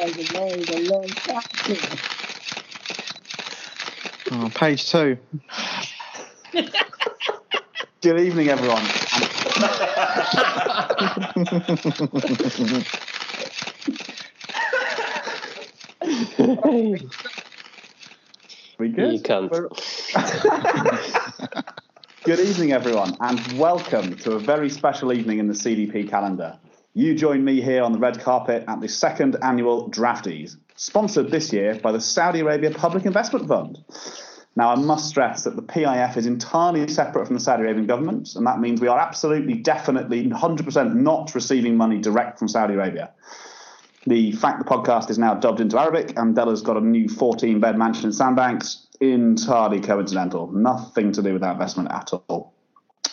was a long, a long time. Oh, page two. Good evening, everyone. we good? You can't. Good evening, everyone, and welcome to a very special evening in the CDP calendar. You join me here on the red carpet at the second annual Drafties, sponsored this year by the Saudi Arabia Public Investment Fund. Now, I must stress that the PIF is entirely separate from the Saudi Arabian government, and that means we are absolutely, definitely, 100% not receiving money direct from Saudi Arabia. The fact the podcast is now dubbed into Arabic and Della's got a new 14 bed mansion in Sandbanks, entirely coincidental. Nothing to do with that investment at all.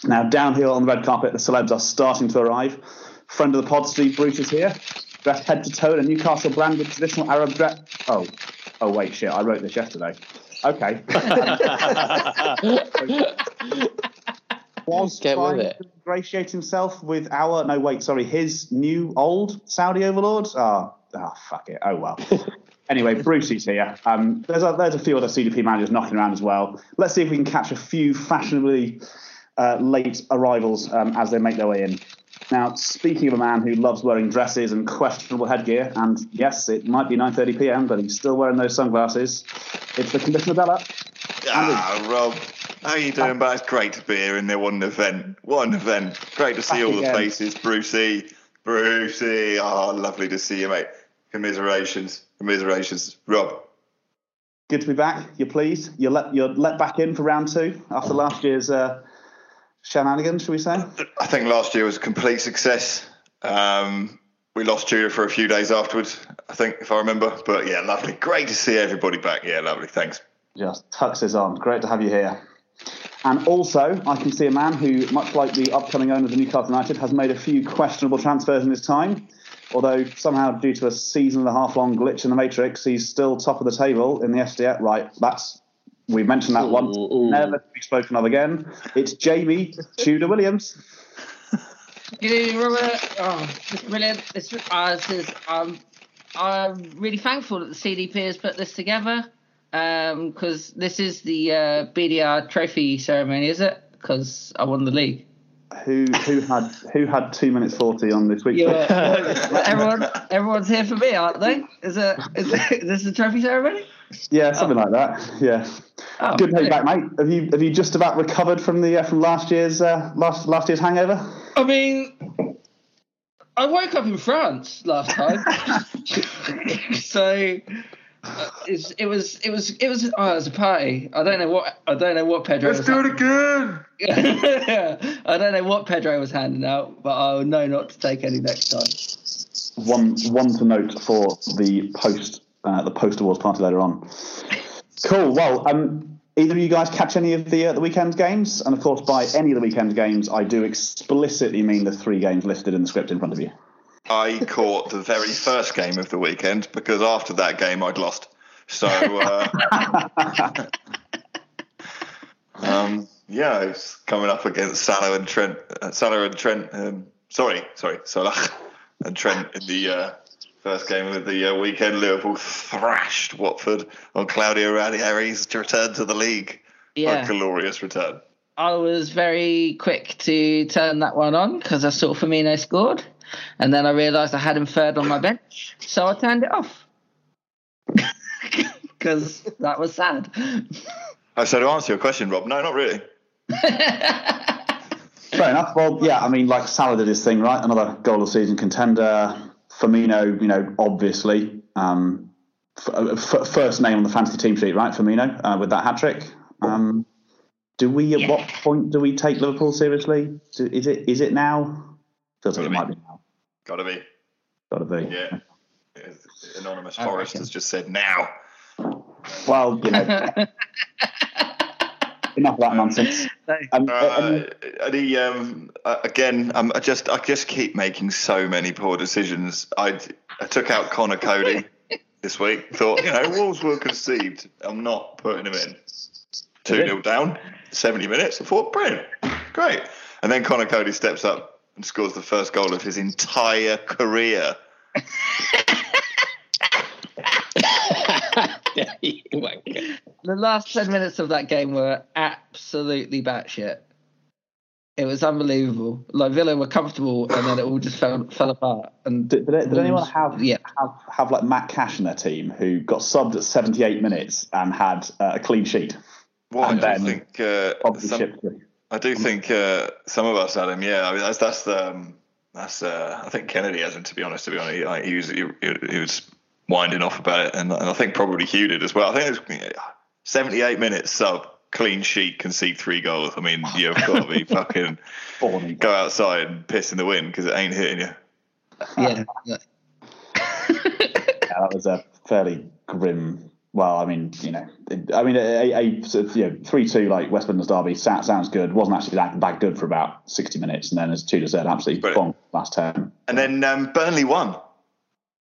Now, down here on the red carpet, the celebs are starting to arrive. Friend of the pod, Steve Bruce, is here, dressed head to toe in a Newcastle branded traditional Arab dress. Oh, oh, wait, shit, I wrote this yesterday. Okay. Was Get with trying it. to ingratiate himself with our no wait sorry his new old Saudi overlords. Ah, ah, fuck it. Oh well. anyway, Brucey's here. Um, there's a there's a few other CDP managers knocking around as well. Let's see if we can catch a few fashionably uh, late arrivals um, as they make their way in. Now, speaking of a man who loves wearing dresses and questionable headgear, and yes, it might be 9:30 p.m., but he's still wearing those sunglasses. It's the Commissioner Della. Ah, Rob, how are you doing? But it's great to be here in there. What an event! What an event! Great to see Back all the faces. Brucey, Brucey. Oh, lovely to see you, mate. Commiserations, commiserations. Rob, Good to be back. You're pleased. You're let you're let back in for round two after last year's uh, shenanigans, shall we say? I think last year was a complete success. Um, we lost Julia for a few days afterwards, I think, if I remember. But yeah, lovely. Great to see everybody back. Yeah, lovely. Thanks. Just tucks his arms. Great to have you here. And also, I can see a man who, much like the upcoming owner of the Newcastle United, has made a few questionable transfers in his time. Although somehow, due to a season and a half long glitch in the Matrix, he's still top of the table in the SDF. Right, that's we mentioned that once, Ooh, ooh. never to be spoken of again. It's Jamie Tudor Williams. Good evening, Robert. Oh, it's brilliant. It's, uh, this is, um, I'm really thankful that the CDP has put this together because this is the uh, BDR trophy ceremony, is it? Because I won the league. Who who had who had two minutes forty on this week? Yeah, everyone, everyone's here for me, aren't they? Is it? Is, it, is this the trophy ceremony? Yeah, something like that. Yeah. Oh, Good to have you brilliant. back, mate. Have you have you just about recovered from the uh, from last year's uh, last last year's hangover? I mean, I woke up in France last time, so uh, it's, it was it was it was oh, it was a party. I don't know what I don't know what Pedro. was Let's do it again. I don't know what Pedro was handing out, but I will know not to take any next time. One one to note for the post uh, the post awards party later on. Cool. Well, um, either of you guys catch any of the uh, the weekend games? And of course, by any of the weekend games, I do explicitly mean the three games listed in the script in front of you. I caught the very first game of the weekend because after that game I'd lost. So, uh, um, yeah, it's coming up against Salah and Trent. Uh, Salah and Trent. Um, sorry, sorry, Salah and Trent in the uh, first game of the uh, weekend. Liverpool thrashed Watford on Claudio Ranieri's to return to the league. Yeah. A glorious return. I was very quick to turn that one on because I saw Firmino scored, and then I realised I had him third on my bench, so I turned it off because that was sad. Oh, so to answer your question, Rob, no, not really. Fair enough. Well, yeah, I mean, like Salah did his thing, right? Another goal of season contender. Firmino, you know, obviously, um, f- f- first name on the fantasy team sheet, right? Firmino uh, with that hat trick. Um, do we? At what point do we take Liverpool seriously? Do, is it? Is it now? Feels like it might be now. Gotta be. Got to be. Yeah. Anonymous Forest has just said now. Well, you know, enough of that nonsense. Um, Uh, and- the um, uh, again, um, I just I just keep making so many poor decisions. I I took out Conor Coady this week. Thought you know Wolves were conceived. I'm not putting him in. Two 0 down, 70 minutes. I thought brilliant, great. And then Conor Coady steps up and scores the first goal of his entire career. you wanker. The last ten minutes of that game were absolutely batshit. It was unbelievable. Like Villa were comfortable, and then it all just fell fell apart. And Did, did, did anyone have, Yeah. have have like Matt Cash in their team who got subbed at 78 minutes and had uh, a clean sheet? Well, And I then do think uh, some. I do think uh, some of us had him. Yeah, I mean that's that's the um, that's uh, I think Kennedy has him. To be honest, to be honest, like, he was he, he was winding off about it, and, and I think probably Hugh did as well. I think it was 78 minutes sub clean sheet, concede three goals. I mean, you've got to be fucking Horny. go outside and piss in the wind because it ain't hitting you. yeah, yeah. Yeah, that was a fairly grim. Well, I mean, you know, I mean, a, a sort of, you know, three-two like West Midlands derby sounds, sounds good. wasn't actually that, that good for about sixty minutes, and then as Tudor said, absolutely Brilliant. last ten. And then um, Burnley won,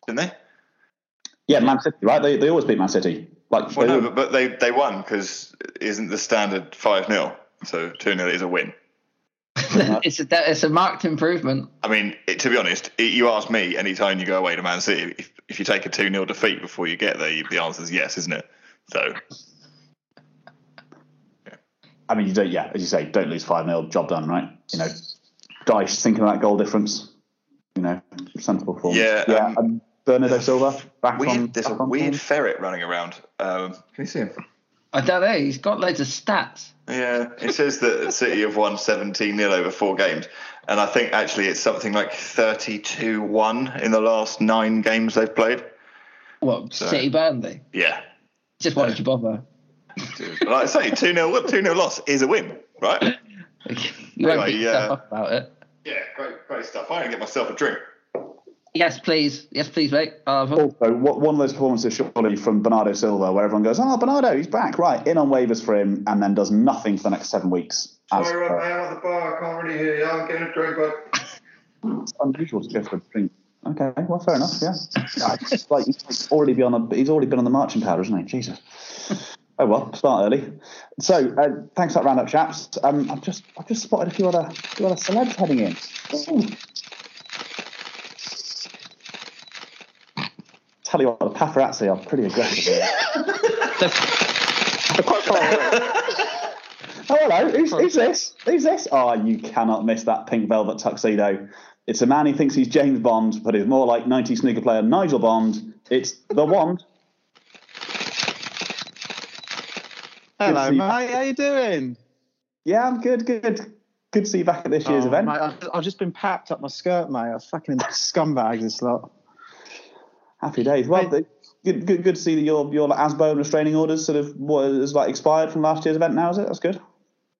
didn't they? Yeah, Man City, right? They, they always beat Man City. Like, Well, they no, but, but they they won because isn't the standard five 0 So two 0 is a win. it's a it's a marked improvement. I mean, it, to be honest, it, you ask me anytime you go away to Man City, if, if you take a 2 0 defeat before you get there, you, the answer is yes, isn't it? So, I mean, you don't. Yeah, as you say, don't lose five 0 Job done, right? You know, Dyche thinking of that goal difference. You know, sensible form. Yeah, yeah. um, and Bernardo Silva back on. weird, there's a on weird form. ferret running around. Um, can you see him? I don't know. He's got loads of stats. Yeah, it says that City have won 17 0 over four games. And I think actually it's something like 32 1 in the last nine games they've played. What So- City Burnley? Yeah. Just why did you bother? Like I say, 2 0 2 0 loss is a win, right? You won't Anyway, beat yeah. about it. Yeah, great, great stuff. I'm going to get myself a drink. Yes, please. Yes, please, mate. I'll have a- Also, what, one of those performances surely from Bernardo Silva, where everyone goes, "Oh, Bernardo, he's back!" Right, in on waivers for him, and then does nothing for the next seven weeks. As, uh, at the bar. I can't really hear you. I'm getting a drink, but. it's unusual to go for a drink. Okay, well, fair enough. Yeah, Yeah, like he's already been on the he's already been on the marching powder, isn't he? Jesus. Oh well, start early. So uh, thanks for that roundup, chaps. Um, I've just I've just spotted a few other few other celebs heading in. Ooh. Tell you what, the paparazzi are pretty aggressive. Here. They're quite far away. Oh, hello. Who's, who's this? Who's this? Oh, you cannot miss that pink velvet tuxedo. It's a man who thinks he's James Bond, but is more like 90s snooker player Nigel Bond. It's the Wand. Hello, mate. How are you doing? Yeah, I'm good, good. Good to see you back at this year's Oh, event. Mate, I've, I've just been packed up my skirt, mate. I fucking scumbags this lot. Happy days. Well, good, good, good to see that your your like, ASBO and restraining orders sort of was like expired from last year's event. Now is it? That's good.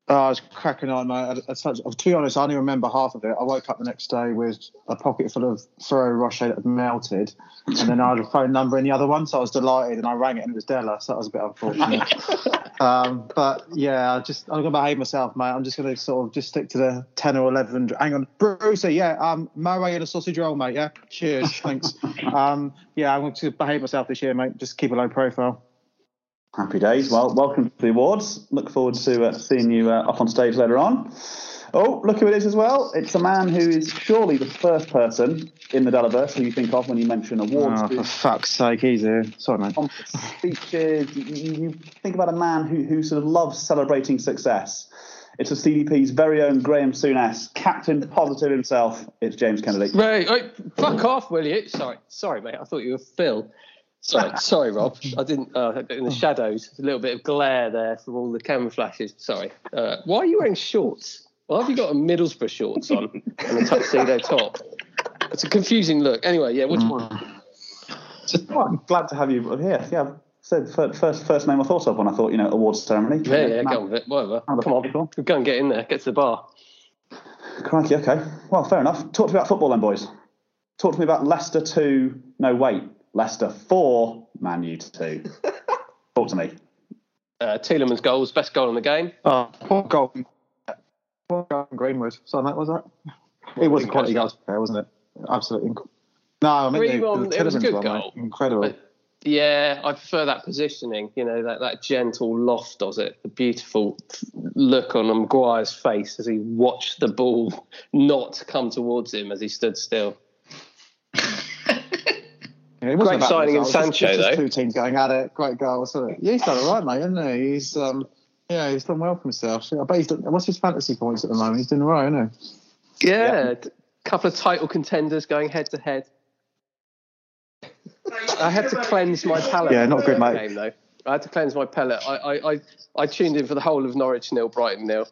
Oh, was cracking on, mate. I, I, to be honest, I only remember half of it. I woke up the next day with a pocket full of Ferrero Rocher that had melted, and then I had a phone number in the other one, so I was delighted, and I rang it, and it was Della, so that was a bit unfortunate. um, but yeah, I just I'm gonna behave myself, mate. I'm just gonna sort of just stick to the ten or eleven. Hang on, Brucey, yeah, um, Murray and a sausage roll, mate. Yeah, cheers, thanks. um, yeah, I'm going to behave myself this year, mate. Just keep a low profile. Happy days. Well, welcome to the awards. Look forward to uh, seeing you uh, up on stage later on. Oh, look who it is as well. It's a man who is surely the first person in the Delaverse who you think of when you mention awards. Oh, for fuck's sake, he's here. Sorry, mate. conference speeches. You, you you think about a man who, who sort of loves celebrating success. It's a CDP's very own Graham Souness, Captain Positive himself. It's James Kennedy. Right, right, fuck off, will you? Sorry, sorry, mate. I thought you were Phil. Sorry, sorry, Rob. I didn't. Uh, in the shadows, a little bit of glare there from all the camera flashes. Sorry. Uh, why are you wearing shorts? Why have you got a Middlesbrough shorts on and a tuxedo top? It's a confusing look. Anyway, yeah. Which one? Just oh, I'm glad to have you here. Yeah, said fir- first first name I thought of when I thought you know awards ceremony. Yeah, yeah. Go with it. Whatever. Come on. people? Go and get in there. Get to the bar. Crikey, okay. Well, fair enough. Talk to me about football then, boys. Talk to me about Leicester 2. No, wait. Leicester 4, Man U 2. Talk to me. Uh, Tielemans goals, best goal in the game. Oh, poor goal. Poor Golden Greenwood. So that was that. It was a didn't quality catch goal, to fair, wasn't it? Absolutely. Inc- no, I mean, Three the, one, the it was a good one, mate. goal. Incredible. But yeah, I prefer that positioning. You know, that, that gentle loft does it. The beautiful look on Maguire's face as he watched the ball not come towards him as he stood still. It wasn't Great signing in Sancho, just, just though. Two teams going at it. Great goal, wasn't it? Yeah, he's done all right, mate, hasn't he? He's um, yeah, he's done well for himself. I bet he's done, what's his fantasy points at the moment? He's doing all right, isn't he? Yeah, a couple of title contenders going head to head. I had to cleanse my palate. Yeah, not good, mate. Game, though. I had to cleanse my palate. I, I, I, I tuned in for the whole of Norwich nil, Brighton nil.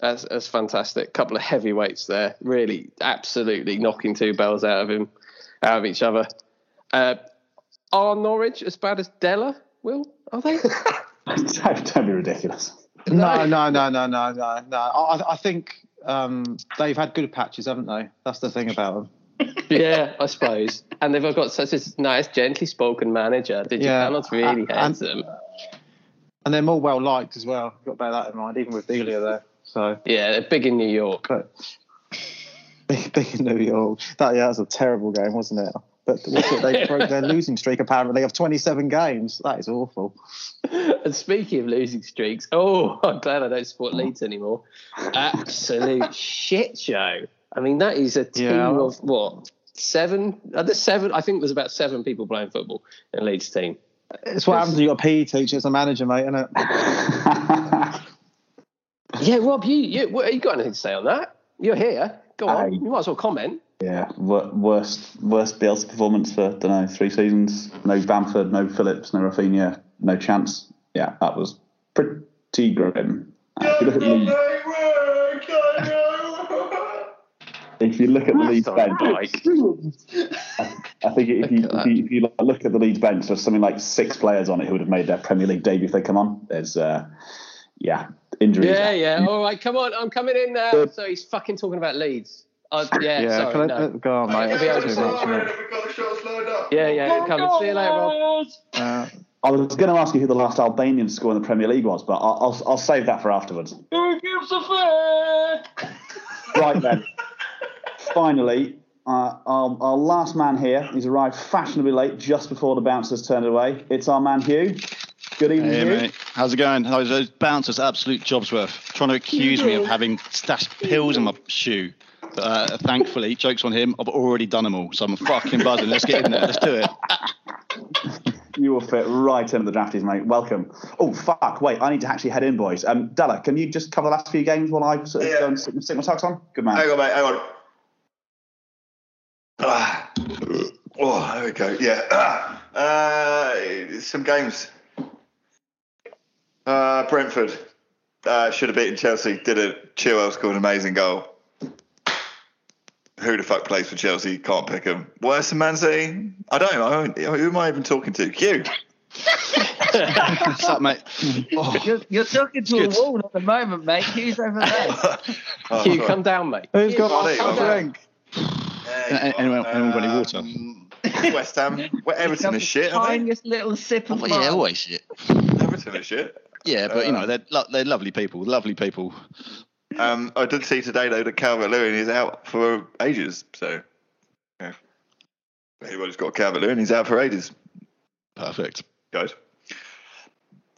That's, that's fantastic. couple of heavyweights there, really, absolutely knocking two bells out of him, out of each other. Uh, are Norwich as bad as Della? Will are they? don't, don't be ridiculous. No, no, no, no, no, no, no. I, I think um, they've had good patches, haven't they? That's the thing about them. yeah, I suppose. And they've got such a nice, gently spoken manager that you Yeah, cannot really and- hate and- them. And they're more well liked as well. You've Got to bear that in mind, even with Delia there. So, Yeah, they're big in New York. but big, big in New York. That yeah, that was a terrible game, wasn't it? But what's it? They broke their losing streak apparently of 27 games. That is awful. And speaking of losing streaks, oh, I'm glad I don't support Leeds anymore. Absolute shit show. I mean, that is a team Yeah. of what? Seven? Are there seven? I think there's about seven people playing football in Leeds team. It's what happens when you got a PE teacher as a manager, mate, isn't it? Yeah, Rob, you you you got anything to say on that? You're here. Go on. You might as well comment. Yeah, worst worst Bielsa performance for I don't know three seasons. No Bamford, no Phillips, no Raphinha, no chance. Yeah, that was pretty grim. If you look at the Leeds, if you look at the Leeds bench, Mike. I think if you, if you if you look at the Leeds bench, there's something like six players on it who would have made their Premier League debut if they come on. There's uh, yeah injuries. Yeah, yeah. All right, come on. I'm coming in now. So he's fucking talking about Leeds. Uh, yeah, Yeah, sorry. can no. I, let- go on, mate. It'll be It's too over much, soon. isn't it? Yeah, yeah. Coming. See you later, Rob. Uh, I was going to ask you who the last Albanian to score in the Premier League was, but I'll I'll, I'll save that for afterwards. Who gives a fuck? Right then. Finally, uh, our, our last man here. He's arrived fashionably late, just before the bouncers turned away. It's our man Hugh. Good evening, Hey Hugh. mate, how's it going? Those, those bouncers, absolute jobs worth. Trying to accuse me of having stashed pills in my shoe. But, uh, thankfully, jokes on him. I've already done them all, so I'm fucking buzzing. Let's get in there. Let's do it. You will fit right into the drafties, mate. Welcome. Oh fuck! Wait, I need to actually head in, boys. Um, Della, can you just cover the last few games while I sort of Yeah. go and stick, stick my socks on? Good man. Hang on, mate. Hang on. Ah. Oh, there we go. Yeah. Ah. Uh, some games. Uh, Brentford uh, should have beaten Chelsea. Did it. Chilwell scored an amazing goal. Who the fuck plays for Chelsea? Can't pick him. Worse than Man City? I don't know. Who am I even talking to? Hugh. What's up, mate? Oh, You're, you're talking to Good. a wall at the moment, mate. Who's over there? Oh, Hugh, come down, mate. who's got Got a it, hot got it. drink? Hey, anyone- anyone got any water? um, West Ham. Well, Everton is shit. aren't they? Tiniest little sip of well, yeah, always shit. Everton is shit. Yeah, but you know they're lo- they're lovely people. Lovely people. Um, I did see today though that Calvert Lewin is out for ages. So, yeah. anybody's got Calvert Lewin, he's out for ages, Perfect. guys.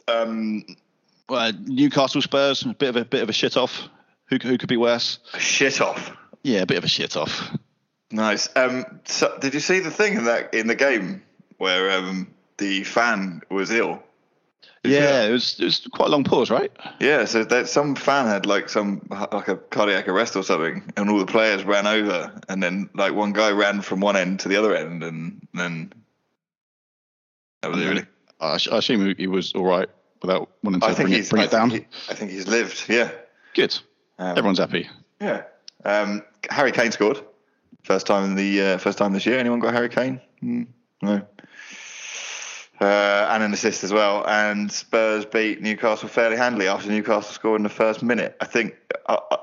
Um, Well, Newcastle Spurs, a bit of a bit of a shit off. Who who could be worse? A shit off. Yeah, a bit of a shit off. Nice. Um, so did you see the thing in that in the game where um, the fan was ill? Yeah, it was it was quite a long pause, right? Yeah, so that some fan had like some like a cardiac arrest or something, and all the players ran over, and then like one guy ran from one end to the other end, and then that was it. Really, I, I assume he- was all right without wanting to I think bring, he's it, bring I it down. Think he, I think he's lived. Yeah, Good. um, Everyone's happy. Yeah. Um, Harry Kane scored first time in the uh, first time this year. Anyone got Harry Kane? Hmm, no. Uh, and an assist as well. And Spurs beat Newcastle fairly handily after Newcastle scored in the first minute. I think, uh, uh,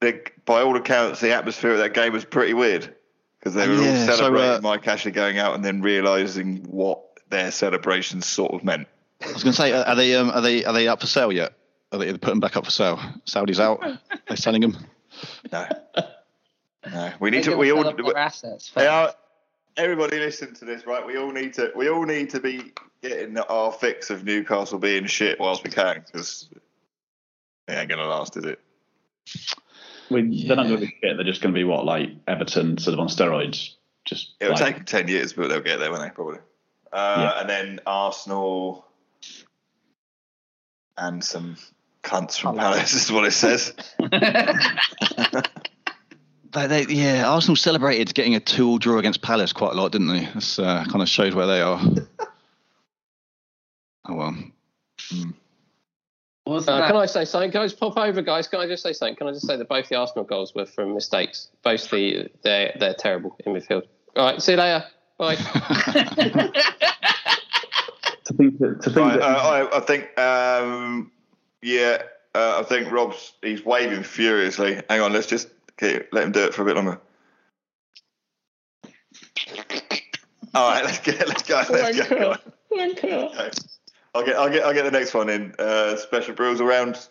the, by all accounts, the atmosphere of that game was pretty weird because they were all Yeah, so, celebrating uh, Mike Ashley going out and then realizing what their celebrations sort of meant. I was going to say, are are they um, are they are they up for sale yet? Are they putting back up for sale? Saudi's out. They're selling them. No, no. We need to. We gonna all. sell up their assets. They are, everybody listen to this, right? We all need to. We all need to be getting our fix of Newcastle being shit whilst we can, because it ain't gonna last, is it? We, They're not going to be shit. They're just going to be what, like Everton, sort of on steroids. just It'll like- take ten years, but they'll get there, won't they? Probably. Uh, Yeah. And then Arsenal and some cunts from Palace is what it says. They, they, yeah, Arsenal celebrated getting a two-all draw against Palace quite a lot, didn't they? That's uh, kind of showed where they are. oh well. What's Uh, can I say something? Guys, pop over, guys. Can I just say something? Can I just say that both the Arsenal goals were from mistakes? Both the they're they're terrible in midfield. All right, see you later. Bye. to think that, to think Right, that uh, I, I think, um, yeah, uh, I think Rob's he's waving furiously. Hang on, let's just get, let him do it for a bit longer. All right, let's get let's go. Let's go. Okay. I'll get I'll get I'll get the next one in. Uh, special brews around.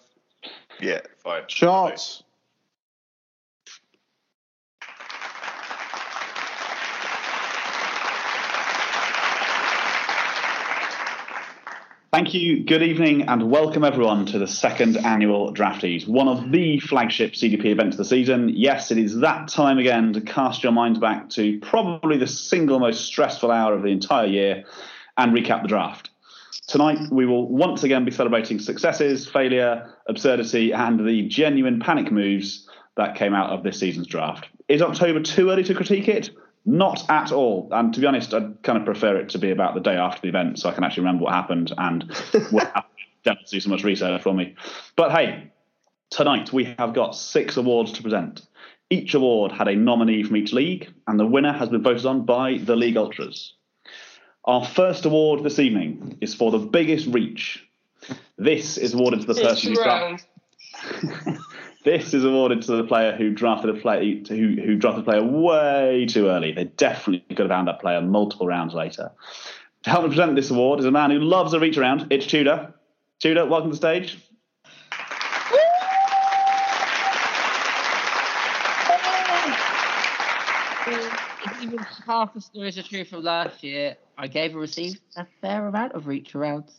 Yeah, fine. Shots. Thank you. Good evening, and welcome everyone to the second annual Drafties, one of the flagship CDP events of the season. Yes, it is that time again to cast your minds back to probably the single most stressful hour of the entire year and recap the draft. Tonight, we will once again be celebrating successes, failure, absurdity, and the genuine panic moves that came out of this season's draft. Is October too early to critique it? Not at all. And to be honest, I'd kind of prefer it to be about the day after the event so I can actually remember what happened and what happened. Don't have to do so much research for me. But hey, tonight we have got six awards to present. Each award had a nominee from each league, and the winner has been voted on by the League Ultras. Our first award this evening is for the biggest reach. This is awarded to the person who drafted. This is awarded to the player who drafted a play who, who drafted a player way too early. They definitely could have found that player multiple rounds later. To help me present this award is a man who loves a reach around. It's Tudor. Tudor, welcome to the stage. If even half the stories are true from last year, I gave and received a fair amount of reach arounds.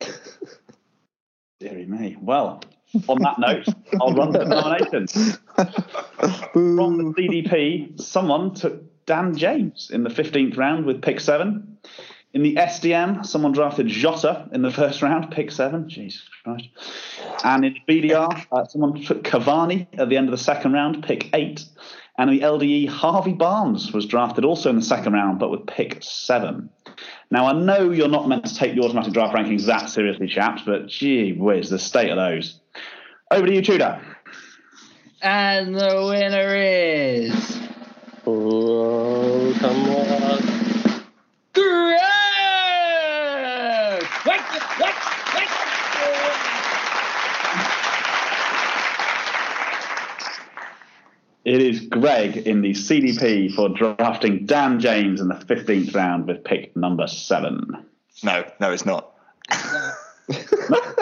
Deary me. Well, on that note, I'll run the nominations. From the CDP, someone took Dan James in the 15th round with pick seven. In the SDM, someone drafted Jota in the first round, pick seven. Jesus Christ. And in BDR, uh, someone took Cavani at the end of the second round, pick eight. And in the LDE, Harvey Barnes was drafted also in the second round, but with pick seven. Now, I know you're not meant to take the automatic draft rankings that seriously, chaps, but gee whiz, the state of those. Over to you, Tudor. And the winner is oh, come on. Greg! Wait, wait, wait. It is Greg in the CDP for drafting Dan James in the 15th round with pick number seven. No, no, it's not.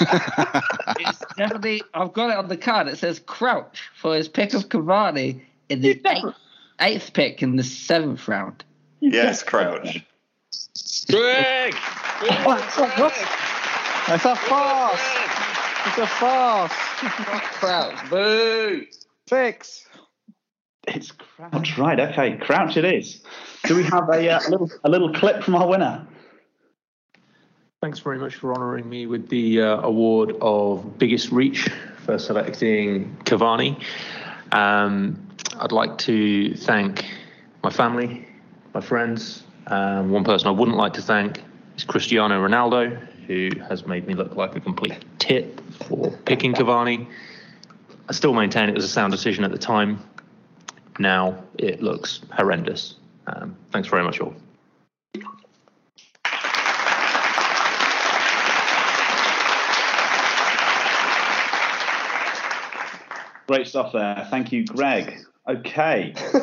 It's definitely, I've got it on the card. It says Crouch for his pick of Cavani in the eighth, eighth pick in the seventh round. Yes, Crouch. Greg! It's a farce. It's a farce. Crouch, boo! Fix. It's Crouch, right? Okay, Crouch it is. Do we have a, uh, little a little clip from our winner? Thanks very much for honouring me with the uh, award of biggest reach for selecting Cavani. Um, I'd like to thank my family, my friends. Um, one person I wouldn't like to thank is Cristiano Ronaldo, who has made me look like a complete tit for picking Cavani. I still maintain it was a sound decision at the time. Now it looks horrendous. Um, thanks very much, all. Great stuff there. Thank you, Greg. Okay. so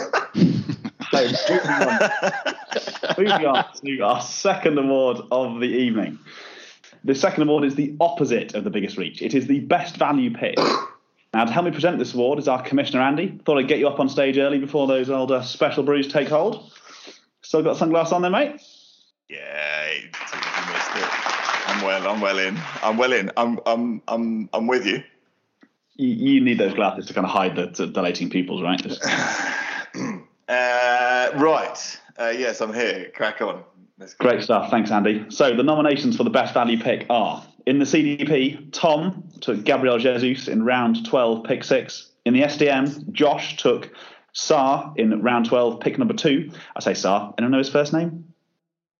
moving on, moving on to our second award of the evening. The second award is the opposite of the biggest reach. It is the best value pick. Now, to help me present this award is our commissioner Andy. Thought I'd get you up on stage early before those old uh, special brews take hold. Still got sunglasses on there, mate? Yeah, you missed it. I'm well. I'm well in. I'm well in. I'm. I'm. I'm. I'm with you. You, you need those glasses to kind of hide the, the dilating pupils, right? Just- Uh, right. Uh, yes, I'm here. Crack on. Let's go. Great stuff. Thanks, Andy. So the nominations for the best value pick are in the CDP, Tom took Gabriel Jesus in round 12, pick six. In the SDM, Josh took Sarr in round 12, pick number two. I say Sarr. Anyone know his first name?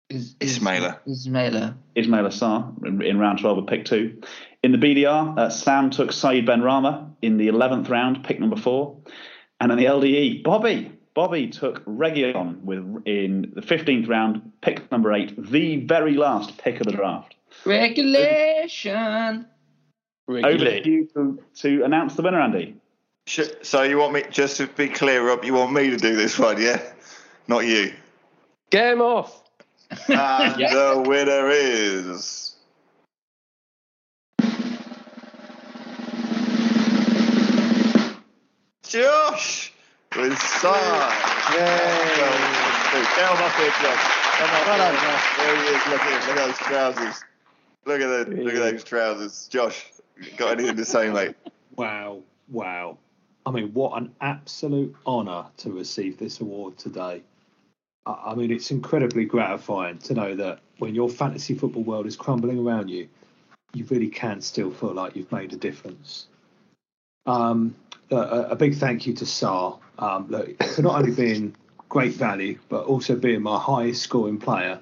Is, Ismaila. Ismaila. Ismail Assar in, in round 12 with pick two. In the BDR, uh, Sam took Said Benrahma in the 11th round, pick number four. And in the LDE, Bobby. Bobby took Reguilon in the 15th round, pick number eight, the very last pick of the draft. Reguilon. Over to you to, to announce the winner, Andy. Sh- So you want me, just to be clear, Rob, you want me to do this one, yeah? Not you. Game off. And the winner is. Josh with Sarr. Get him up here, Josh. Come on, Well done, Josh. Josh. There he is. Look at him. Look at those trousers. Look at the, look at those trousers. Josh, got anything to say, mate? Wow, wow. I mean, what an absolute honour to receive this award today. I I mean, it's incredibly gratifying to know that when your fantasy football world is crumbling around you, you really can still feel like you've made a difference. Um, a, a big thank you to Sarr um, look, for not only being great value, but also being my highest scoring player.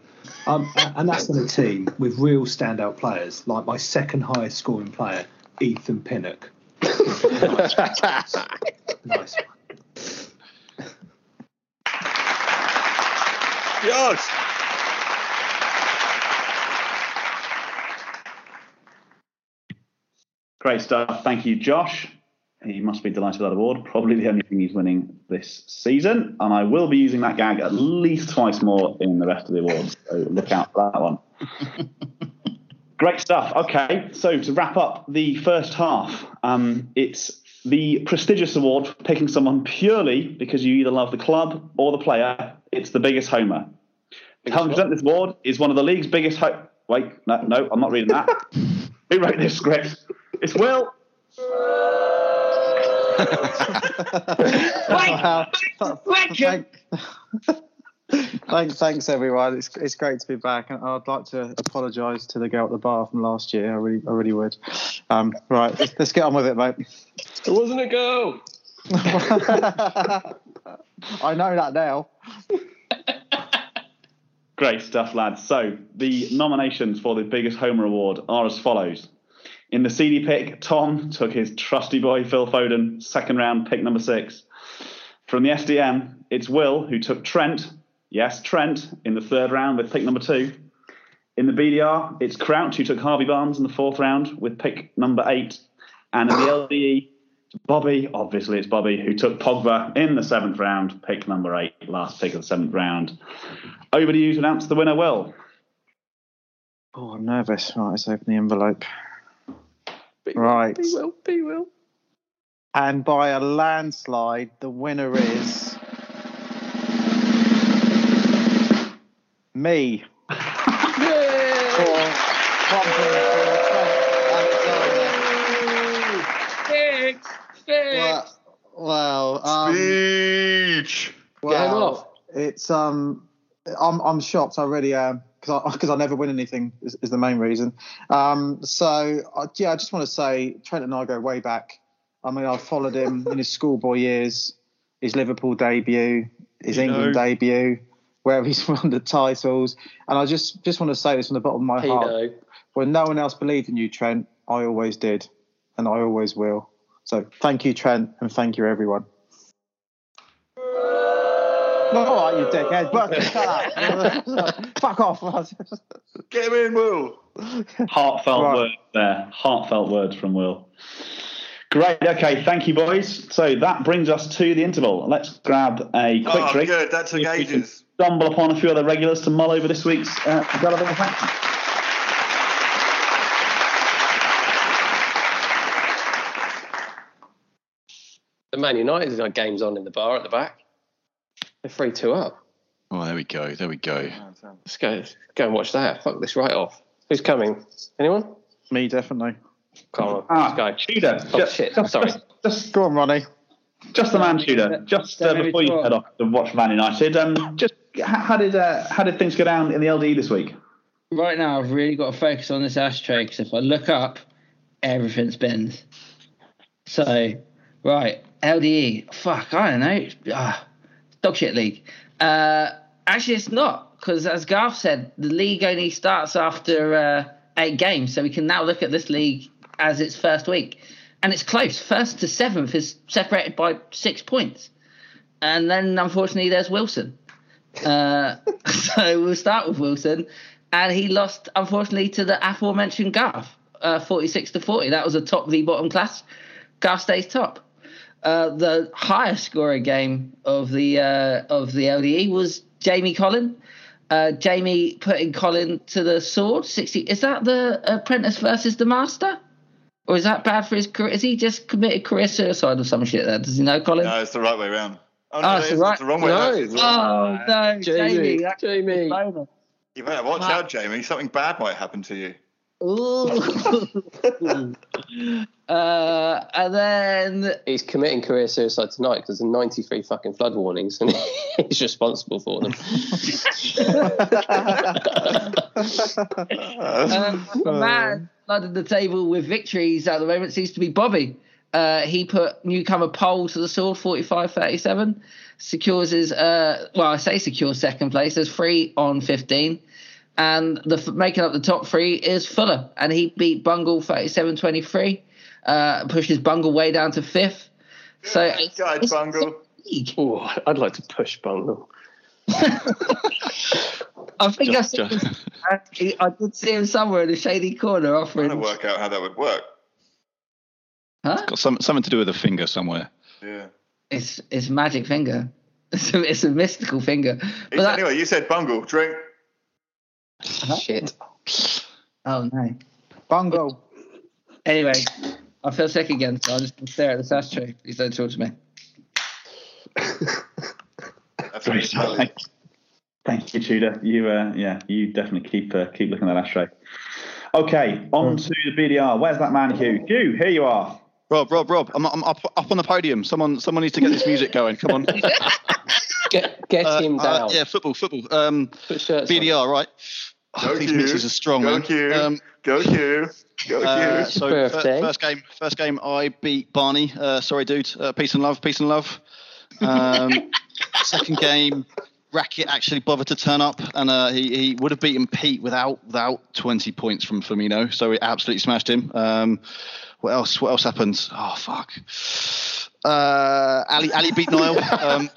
Um, and that's on a team with real standout players, like my second highest scoring player, Ethan Pinnock. nice. Josh! Great stuff. Thank you, Josh. He must be delighted with that award. Probably the only thing he's winning this season. And I will be using that gag at least twice more in the rest of the awards. So look out for that one. Great stuff. Okay, so to wrap up the first half, um, it's the prestigious award for picking someone purely because you either love the club or the player. It's the biggest homer. Helping present this award is one of the league's biggest. Ho- Wait, no, no, I'm not reading that. Who wrote this script? It's Will. Thanks, thanks everyone. It's it's great to be back, and I'd like to apologise to the girl at the bar from last year. I really, I really would. Um, right, let's, let's get on with it, mate. It wasn't a go. I know that now. Great stuff, lads. So the nominations for the biggest homer award are as follows. In the CD pick, Tom took his trusty boy Phil Foden, second round pick number six. From the SDM, it's Will who took Trent, yes, Trent, in the third round with pick number two. In the BDR, it's Crouch who took Harvey Barnes in the fourth round with pick number eight. And in the LDE, it's Bobby, obviously it's Bobby, who took Pogba in the seventh round, pick number eight, last pick of the seventh round. Over to you to announce the winner, Will. Oh, I'm nervous. Right, let's open the envelope. Right. Be will, be will. And by a landslide, the winner is me. For Fix, fix. Wow. Wow. Um, Speech! Get him wow. off. It's um, I'm I'm shocked. I really am because I because I never win anything is, is the main reason. Um, so uh, yeah, I just want to say Trent and I go way back. I mean, I followed him in his schoolboy years, his Liverpool debut, his England debut, where he's won the titles, and I just just want to say this from the bottom of my heart. When no one else believed in you, Trent, I always did, and I always will. So thank you, Trent, and thank you, everyone. All right, you dickhead. But shut up. Fuck off. Get him in, Will! Heartfelt Right. words there. Heartfelt words from Will. Great. Okay. Thank you, boys. So that brings us to the interval. Let's grab a quick Oh, drink. good. That took If ages. Stumble upon a few other regulars to mull over this week's uh, relevant faction. The Man United game's on in the bar at the back. They're 3 2 up. Oh, there we go. There we go. Let's go, go and watch that. Fuck this right off. Who's coming? Anyone? Me, definitely. Come on. Ah, Let's go. Tudor. Oh, just, shit. Just, Sorry. Just, just Go on, Ronnie. Just the man, Tudor. Just uh, Don't make me before you head off to watch Man United, um, just how did uh, how did things go down in the LDE this week? Right now, I've really got to focus on this ashtray because if I look up, everything spins. So, right, LDE. Fuck, I don't know. Ah, dog shit league. Uh, actually, it's not because, as Garth said, the league only starts after uh, eight games, so we can now look at this league as its first week, and it's close. First to seventh is separated by six points, and then unfortunately, there's Wilson. Uh, so we'll start with Wilson, and he lost unfortunately to the aforementioned Garth, uh, 46 to 40. That was a top v bottom class. Garth stays top. Uh, the highest scorer game of the uh, of the LDE was Jamie Collin. Uh, Jamie putting Colin to the sword. 60. Is that the apprentice versus the master? Or is that bad for his career? Is he just committed career suicide or some shit there? Does he know, Colin? No, it's the right way around. Oh, Oh, no, it's it's, the right- it's the wrong way No. round. It's wrong- Oh, no, Jamie, Jamie. that's Jamie. You better watch out, Jamie. Something bad might happen to you. Ooh. uh, and then He's committing career suicide tonight because there's 93 fucking flood warnings and he's responsible for them. um, the man flooded the table with victories at the moment seems to be Bobby. Uh, he put newcomer Pole to the sword, 45-37. Secures his, uh, well, I say secures second place. There's three on 15. And the making up the top three is Fuller. And he beat Bungle 37-23. Uh, pushes Bungle way down to fifth. So it's, Guide it's- Bungle. it's a. Oh, I'd like to push Bungle. I think Just- I've just- him- I, I did see him somewhere in a shady corner trying offering. to work out how that would work. Huh? Got some, something to do with a finger somewhere. Yeah. It's it's magic finger. It's a, it's a mystical finger. But that, anyway, you said bungle. Drink. Shit. oh no. Bungle. Anyway, I feel sick again, so I'm just gonna stare at this ashtray. Please don't talk to me. That's Great stuff. Thank, thank you, Tudor. You, uh, yeah, you definitely keep uh, keep looking at that ashtray. Okay, on to the BDR. Where's that man, Hugh? Hugh, here you are. Rob, Rob, Rob, I'm, I'm up, up on the podium. Someone, someone needs to get this music going. Come on. Get, get Uh, him uh, down. yeah, football, football. Um, Put shirts on. BDR, right? Go Oh, these Q. mixes are strong, Go man. Q. Um, Go Q. Go uh, Q. so fir- birthday. first game, first game, I beat Barney. Uh, sorry, dude. Uh, peace and love, peace and love. Um, second game, Racket actually bothered to turn up, and uh, he he would have beaten Pete without without 20 points from Firmino. So we absolutely smashed him. Um, what else? What else happened? Oh fuck. Uh, Ali Ali beat Niall. Um,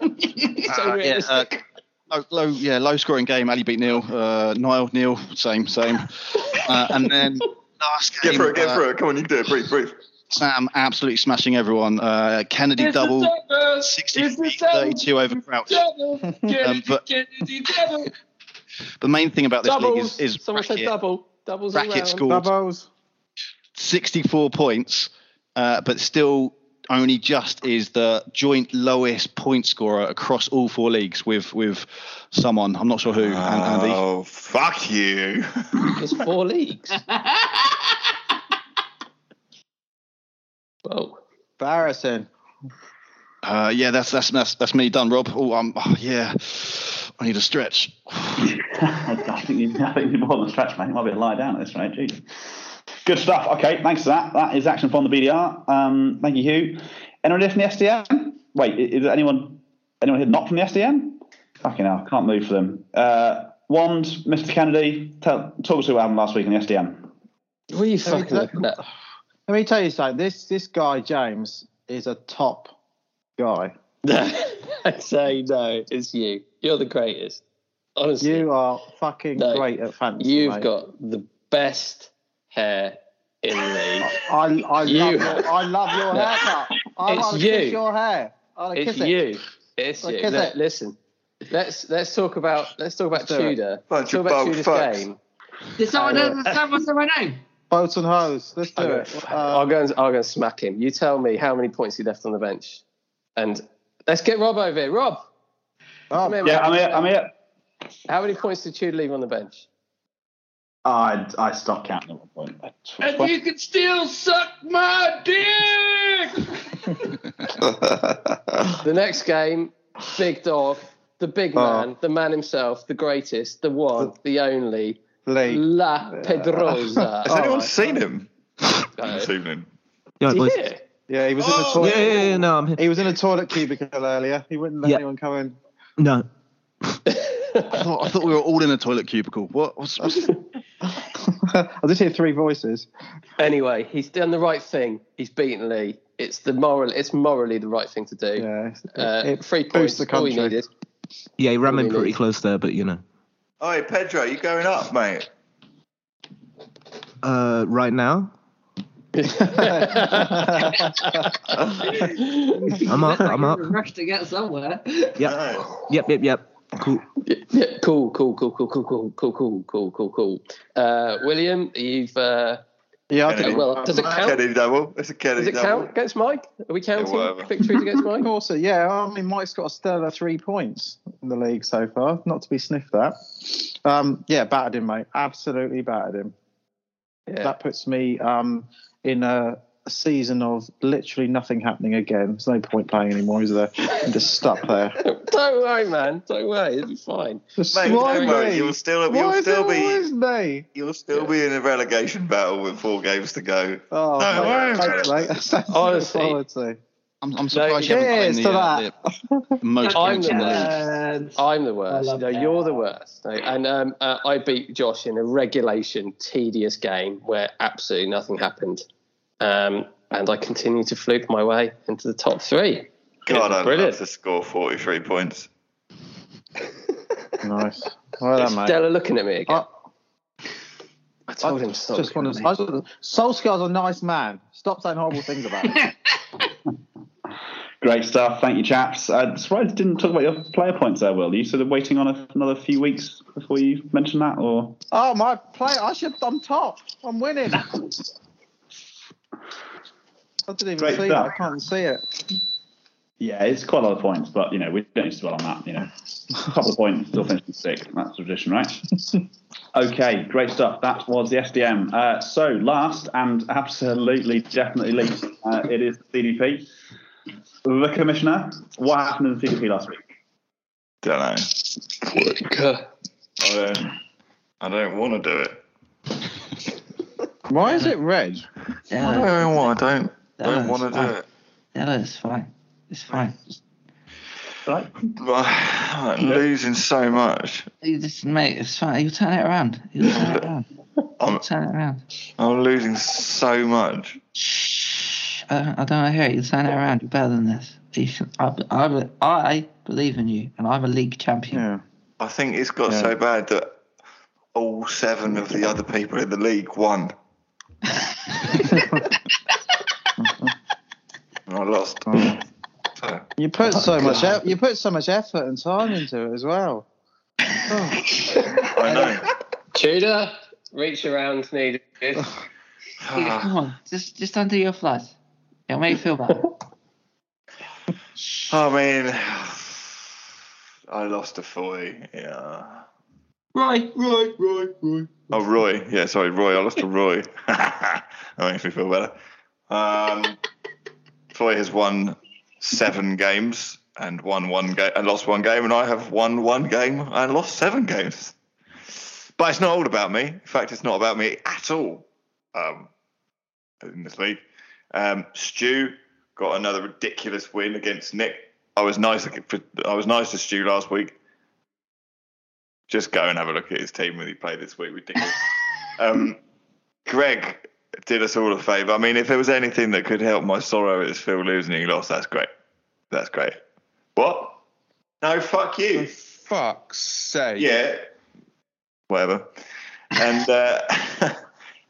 so uh, yeah, realistic. uh, low, low, yeah, low scoring game. Ali beat Neil. Uh, Niall, Neil, same, same. Uh, and then last game, Get through it. Get uh, through it. Come on, you can do it. Breathe. Breathe. Sam absolutely smashing everyone. Uh, Kennedy double, 63, 32 over Crouch. Um, but the main thing about this league Doubles. is, is Someone said double. Doubles all Racket scored Bubbles. 64 points, uh, but still only just is the joint lowest point scorer across all four leagues with with someone. I'm not sure who. An- Andy. Oh, fuck you. There's four leagues. Whoa. Embarrassing. Uh, yeah, that's that's that's that's me done, Rob. Oh, um, oh, yeah, I need a stretch. I think you, I think you need more than a stretch, mate. You might be able to lie down at this rate. Jesus. Good stuff. Okay, thanks for that. That is action from the BDR. Um, thank you, Hugh. Anyone here from the SDM? Wait, is there anyone anyone here not from the SDM? Fucking hell, can't move for them. Uh, Wand, Mr. Kennedy, tell, talk us through what happened last week in the SDM. What are you fucking looking at? Let me tell you something. This this guy James is a top guy. I say no, it's you. You're the greatest. Honestly, You are fucking No. great at fantasy. you've mate. got the best hair in the league. I I You- love your, I love your No. haircut. I It's want to you. kiss your hair. I want to It's kiss it. you. It's Well, you. kiss Look, it. listen, let's let's talk about let's talk about Let's do it. Tudor. Bunch talk of about Tudor's fucks. game. Did someone Uh, understand what's in my name? Boats and hose. Let's do I'll go, it. I'll Um, go and I'll go and smack him. You tell me how many points he left on the bench, and let's get Rob over here. Rob, oh, here, Yeah. I'm here. I'm here. How many points did Tudor leave on the bench? I, I stopped counting at one point. And you can still suck my dick. The next game, big dog, the big Oh. man, the man himself, the greatest, the one, the only, Lee. La Pedrosa. Has anyone oh, seen him No. this evening? Yeah. Yeah. Yeah, he was in the Oh, toilet. Yeah, yeah, yeah, no, I'm here. He was in a toilet cubicle earlier. He wouldn't let Yeah. anyone come in. No. I thought, I thought we were all in a toilet cubicle. What? What's, what's, I just hear three voices. Anyway, he's done the right thing. He's beaten Lee. It's the moral. It's morally the right thing to do. Yeah, it's- Uh, it three points. the all we country. needed. Yeah, he ran in pretty neat. close there, but you know. Oi, Pedro, you going up, mate? Uh, right now, I'm up. I'm up. Rush to get somewhere. Yep. No. Yep. Yep. Yep. Cool. Yeah, cool, cool, cool, cool, cool, cool, cool, cool, cool, cool, cool. Uh, William, you've. Uh, yeah, I Kennedy. think. well, does it count? Kennedy double. It's a Kennedy Does it double. count against Mike? Are we counting whatever. victories against Of Mike? course, yeah. I mean, Mike's got a stellar three points in the league so far, not to be sniffed at. Um, yeah, battered him, mate. Absolutely battered him. Yeah. That puts me um, in a, a season of literally nothing happening again. There's no point playing anymore, is there? I'm just stuck there. Don't worry, man. Don't worry. It'll be fine. Just Mate, why don't worry, you'll still- Why you'll is still it be- always me? You'll still be in a relegation battle with four games to go. Oh, No, mate, worry thanks, mate. That's that's Honestly. I'm, I'm surprised No, you haven't cheers got the, uh, that. the most I'm the in the league. I'm the worst. No, that. you're the worst. No, and um, uh, I beat Josh in a regulation, tedious game where absolutely nothing happened. Um, and I continue to fluke my way into the top three. God, I'd Brilliant. love to score 43 points. Nice. Well done, mate. Stella looking at me again. I- I told I him to stop. just want to. at me. I just, Solskjaer's a nice man. Stop saying horrible things about him. Great stuff. Thank you, chaps. Uh, surprised you didn't talk about your player points there, Will. Are you sort of waiting on a, another few weeks before you mention that, or oh, my play! I should. I'm top. I'm winning. I didn't even Great see stuff. that. I can't see it. yeah, it's quite a lot of points, but you know we don't need to dwell on that. You know, a couple of points, still finishing sixth. That's tradition, right? okay, great stuff. That was the SDM. Uh, so last and absolutely definitely least, uh, it is the CDP. The commissioner. What happened in the CDP last week? Don't know. I don't, I don't want to do it. Why is it red? I don't want. I don't. that don't want to do it. yeah, it's fine. It's fine. Right. But I'm losing so much. You just mate, it's fine. You turn it around. You turn it around. I'm, Turn it around. I'm losing so much. Shh. I don't, I don't want to hear it. You turn it around. You're better than this. I, I, I believe in you, and I'm a league champion. Yeah. I think it's got Yeah. so bad that all seven of the other people in the league won. And I lost. So, You put so much. e- You put so much effort and time into it as well. Oh. I know. Tudor, reach around needed. Ah. Come on, just just undo your flies. It'll make you feel better. I mean, I lost a Foy. Yeah. Right, Roy, Roy, Roy. Oh, Roy. Yeah, sorry, Roy. I lost to Roy. that makes me feel better. Um, Foy has won seven games and won one game and lost one game, and I have won one game and lost seven games. But it's not all about me. In fact, it's not about me at all. Um, in this league, um, Stu got another ridiculous win against Nick. I was nice. I was nice to Stu last week. Just go and have a look at his team when he played this week. Ridiculous. um, Greg did us all a favour. I mean, if there was anything that could help my sorrow at Phil losing he lost, that's great. That's great. What? No, fuck you. Fuck's sake. Yeah. Whatever. And uh,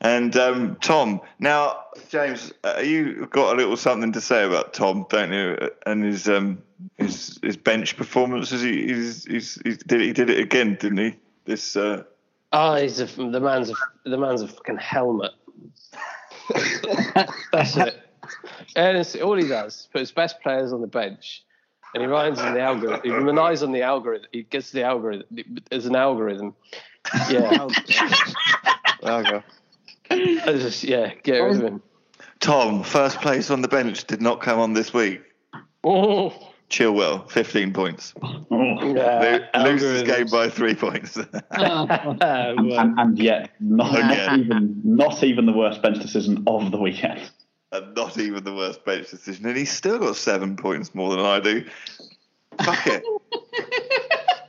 and um, Tom. Now, James, uh, you got a little something to say about Tom, don't you? And his um his his bench performances. He he's, he's, he did he did it again, didn't he? This uh, Oh, he's a, the man's a the man's a fucking helmet. That's it. And it's, all he does is put his best players on the bench, and he runs on the algorithm. He relies on the algorithm. He gets the algorithm as an algorithm. Yeah, Okay. I just yeah, get rid of him. Tom, first place on the bench did not come on this week. Oh, Chilwell, 15 points. Oh. Lo- loses algorithms. game by three points. Oh, and, and yet not, not even not even the worst bench decision of the weekend. and not even the worst bench decision. And he's still got seven points more than I do. Fuck it.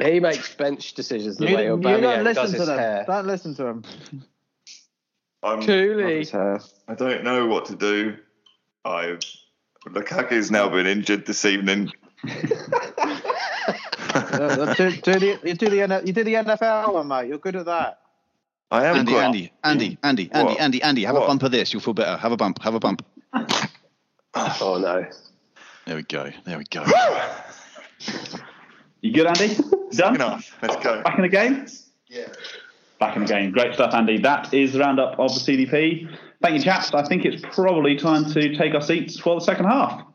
he makes bench decisions the You, way you don't does listen to his them. hair. Don't listen to them. I'm, Cooley. I don't know what to do. I've Lukaku's now been injured this evening. Uh, do, do the, you do the you do the NFL one, mate. You're good at that. I am Andy, quite- Andy, Andy, Andy, Andy, What? Andy, Andy. Have What? a bump of this. You'll feel better. Have a bump. Have a bump. Oh no. There we go. There we go. You good, Andy? Done. Enough. Let's go. Back in the game. Yeah. Back in the game. Great stuff, Andy. That is the roundup of the CDP. Thank you, chaps. I think it's probably time to take our seats for the second half.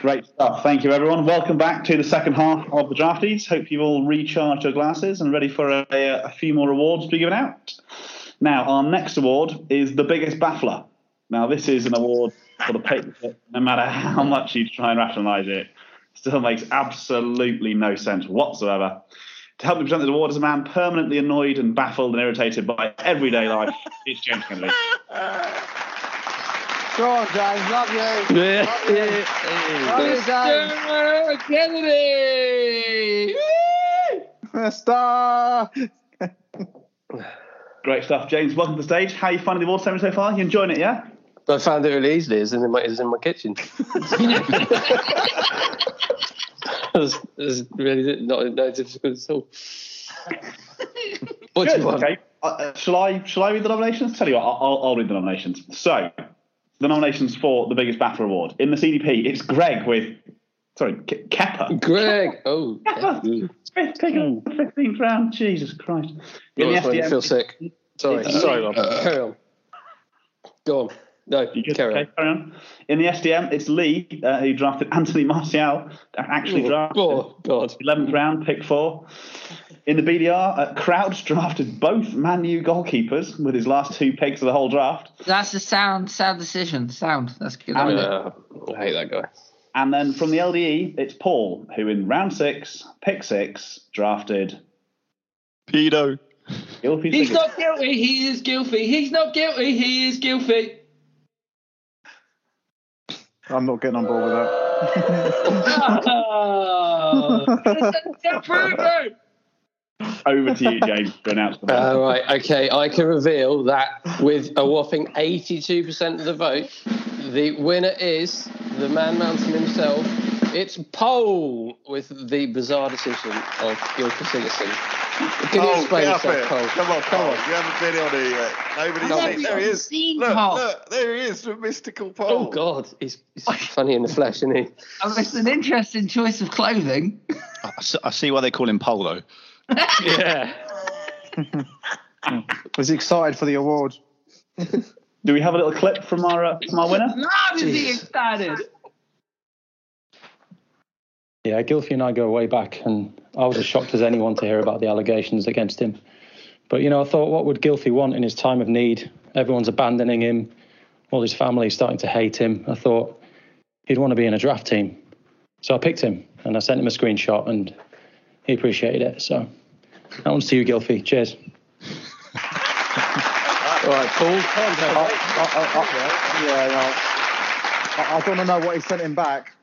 Great stuff. Thank you, everyone. Welcome back to the second half of the drafties. Hope you've all recharged your glasses and ready for a, a few more awards to be given out. Now, our next award is the biggest baffler. Now, this is an award for the paper no matter how much you try and rationalise it, still makes absolutely no sense whatsoever. To help me present this award as a man permanently annoyed and baffled and irritated by everyday life. It's James Kennedy. Go on, James. Love you. Yeah, yeah, Love you, James. Kennedy! Star. Great stuff, James. Welcome to the stage. How are you finding the award ceremony so far? You enjoying it, yeah? I found it really easily. It's in my, it's in my kitchen. It's it's really not no difficult at all. What do Good. you want? Okay. Uh, Uh, shall I shall I read the nominations? Tell you what, I'll, I'll- I'll read the nominations. So, the nominations for the biggest baffler award in the CDP, it's Greg with sorry Ke- Kepa. Greg. Oh, Kepa. yeah. Fifth pick of fifteenth round. Jesus Christ. In Oh, the that's when you FDM feel sick. Sorry, sorry, Rob. Carry on. Go on. No, You good? carry Okay, carry on. In the SDM, it's Lee uh, who drafted Anthony Martial. Actually on. drafted Oh, God. 11th round, pick four. In the BDR, uh, Crouch drafted both Man U goalkeepers with his last two picks of the whole draft. That's a sound, sound decision. Sound. That's good. And- Uh, I hate that guy. And then from the LDE, it's Paul, who in round six, pick six, drafted Pedo. Gylfi He's not guilty. He is guilty. He's not guilty. He is guilty. I'm not getting on board with that. Oh, Over to you, James, to announce the Uh, vote. right, okay. I can reveal that with a whopping 82% of the vote, the winner is the man mountain himself. It's Pole with the bizarre decision of Gylfi Sigurdsson. Can you Oh, explain up yourself, here. Cole? Come on, come on. You haven't been on here yet. Nobody's Come seen. There he is. Seen Look, Paul. look, there he is, the mystical pole. Oh, God. He's, he's funny in the flesh, isn't he? Oh, it's an interesting choice of clothing. I, I see- why they call him Polo. Yeah. Was he excited for the award. Do we have a little clip from our uh, from our winner? No, is he excited? Yeah, Gylfi and I go way back, and I was as shocked as anyone to hear about the allegations against him. But, you know, I thought, what would Gylfi want in his time of need? Everyone's abandoning him, all his family starting to hate him. I thought he'd want to be in a draft team. So I picked him, and I sent him a screenshot, and he appreciated it. So that one's to you, Gylfi. Cheers. All right, Paul. Calm. I, I, I, yeah, no. I, I don't know what he sent him back.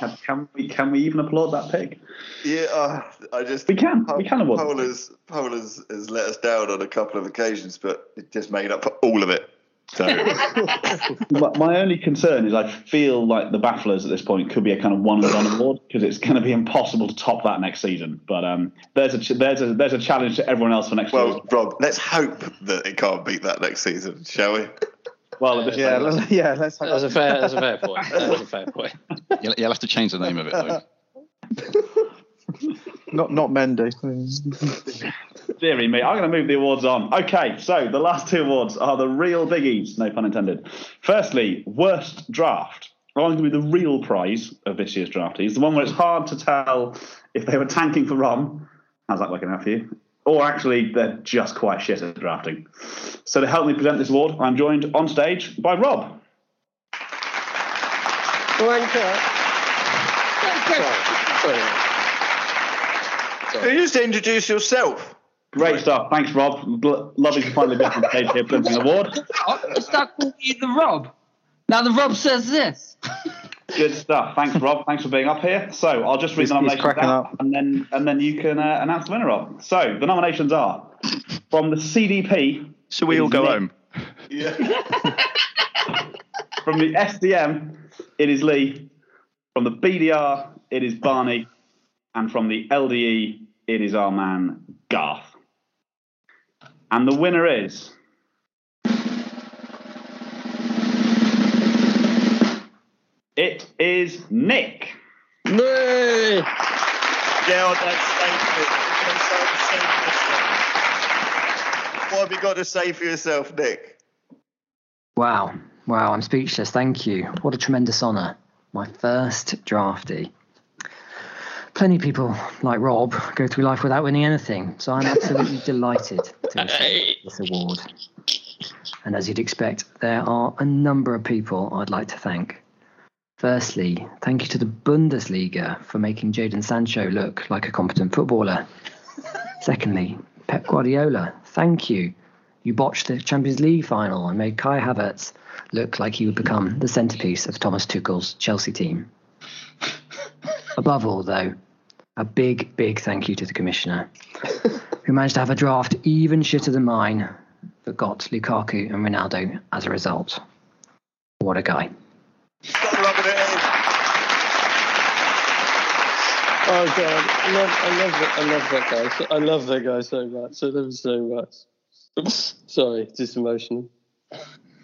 Can, can we can we even applaud that pick? Yeah, uh, I just We can, we can award Pole them. has, Pole has, has let us down on a couple of occasions, but it just made up for all of it. So My, my only concern is I feel like the bafflers at this point could be a kind of one and done award because it's going to be impossible to top that next season. But um, there's a ch- there's a there's a challenge to everyone else for next well, year. Rob, let's hope that it can't beat that next season, shall we? Well, at this Yeah, let's, yeah. Let's. That's a fair. That's a fair point. That's a fair point. You'll, you'll have to change the name of it though. Not not Mendy. Deary me, I'm going to move the awards on. Okay, so the last two awards are the real biggies, no pun intended. Firstly, worst draft. I want to be the real prize of this year's drafties, the one where it's hard to tell if they were tanking for Rom. How's that working out for you? Or actually, they're just quite shit at drafting. So to help me present this award, I'm joined on stage by Rob. Can you just introduce yourself? Great stuff. Thanks, Rob. Bl- lovely to finally be on stage here presenting the award. I start calling you the Rob. Now the Rob says this. Good stuff. Thanks, Rob. Thanks for being up here. So I'll just read He's- the nominations out, up. and then and then you can uh, announce the winner, Rob. So the nominations are from the CDP. Should we all go home? From the SDM, it is Lee. From the BDR, it is Barney. And from the LDE, it is our man, Garth. And the winner is. It is Nick. No! Get on that statement. What have you got to say for yourself, Nick? Wow. Wow, I'm speechless. Thank you. What a tremendous honour. My first drafty. Plenty of people like Rob go through life without winning anything, so I'm absolutely delighted to receive this award. And as you'd expect, there are a number of people I'd like to thank. Firstly, thank you to the Bundesliga for making Jadon Sancho look like a competent footballer. Secondly, Pep Guardiola, thank you. You botched the Champions League final and made Kai Havertz look like he would become the centrepiece of Thomas Tuchel's Chelsea team. Above all, though, a big, big thank you to the Commissioner, who managed to have a draft even shitter than mine, but got Lukaku and Ronaldo as a result. What a guy. Oh god, I love, I love that, I love that guy. So- I love that guy so much. I love him so much. Sorry, just emotional.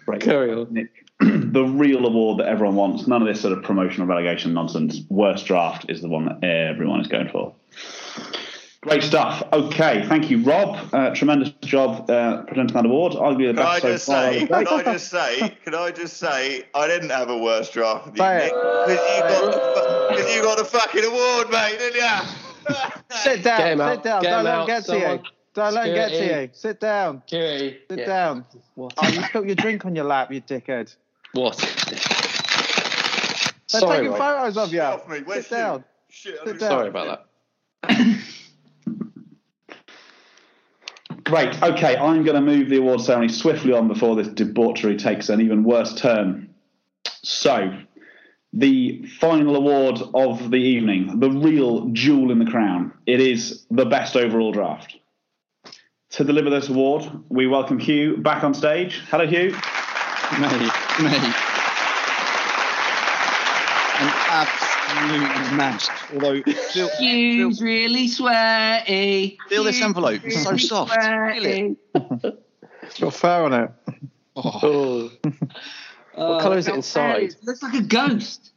Right. Carry on. Nick. the real award that everyone wants. None of this sort of promotional relegation nonsense. Worst draft is the one that everyone is going for. Great stuff. Okay, thank you, Rob. Uh, tremendous job uh, presenting that award. Arguably the Can I best so just far. say? Can I just say? Can I just say? I didn't have a worse draft than you, Nick, because you got the, because you got the fucking award, mate, didn't you? Sit down. Get him sit out. down. Get Don't let him out. get to you. Don't let him get to you. Sit down. Kiri. Sit yeah. down. What? Oh, you spilled your drink on your lap, you dickhead. What? They're Sorry, taking Rob. photos of you. Off me. Where's Sit down. Shit, I Sit do down. Sorry about that. Great. Okay, I'm going to move the award ceremony swiftly on before this debauchery takes an even worse turn. So, the final award of the evening, the real jewel in the crown, it is the best overall draft. To deliver this award, we welcome Hugh back on stage. Hello, Hugh. Mate, mate. An absolute mess. Although, feel, Hugh's really sweaty. feel this Hugh's envelope. It's so really soft. Feel it. sweaty. It's got fur on it. Oh, Oh. what colour is it inside? It Looks like a ghost.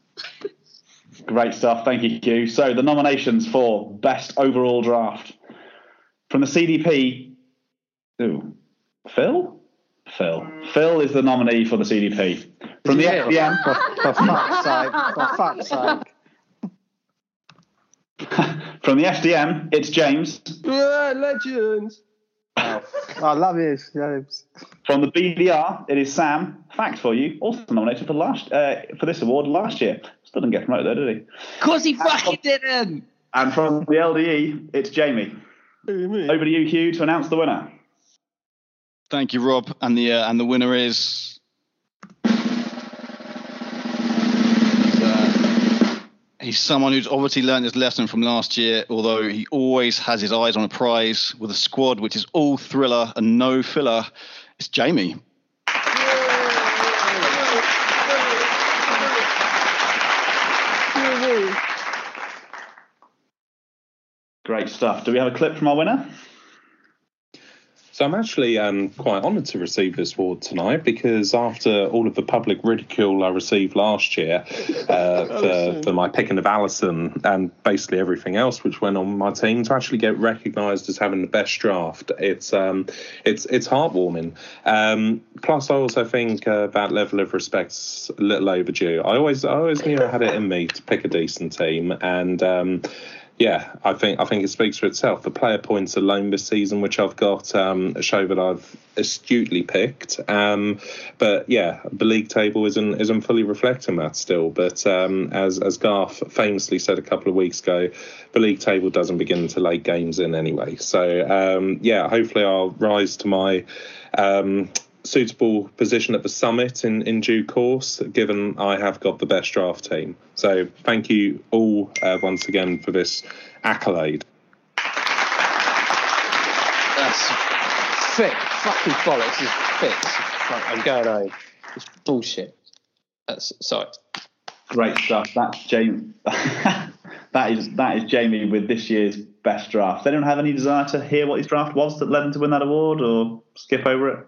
Great stuff. Thank you, Hugh. So, the nominations for best overall draft from the CDP. Ooh, Phil? Phil. Phil is the nominee for the CDP. From the Yeah. FDM. For fuck's sake. For fuck's sake. From the FDM, it's James. Yeah, legends. I love you, James. From the BDR, it is Sam. Fact for you, also nominated for last uh, for this award last year. Still didn't get promoted though, did he? Of course he fucking didn't. And from the LDE, it's Jamie. Over to you, Hugh, to announce the winner. thank you, Rob. And the uh, and the winner is. He's someone who's obviously learned his lesson from last year, although he always has his eyes on a prize with a squad which is all thriller and no filler. It's Jamie. Great stuff. Do we have a clip from our winner? So I'm actually um, quite honoured to receive this award tonight because after all of the public ridicule I received last year uh, for, for my picking of Alisson and basically everything else which went on my team, to actually get recognised as having the best draft, it's um, it's it's heartwarming. Um, plus, I also think uh, that level of respect's a little overdue. I always I always knew I had it in me to pick a decent team, and um, yeah, I think I think it speaks for itself. The player points alone this season, which I've got, um, show that I've astutely picked. Um, but yeah, the league table isn't isn't fully reflecting that still. But um, as as Garth famously said a couple of weeks ago, the league table doesn't begin to lay games in anyway. So um, yeah, hopefully I'll rise to my um, suitable position at the summit in, in due course, given I have got the best draft team. So thank you all uh, once again for this accolade. That's thick. Fucking bollocks is thick. Fuck, I'm going home. It's bullshit. That's sorry. Great stuff. That's Jamie. that is that is Jamie with this year's best draft. They Does anyone have any desire to hear what his draft was that led him to win that award, or skip over it?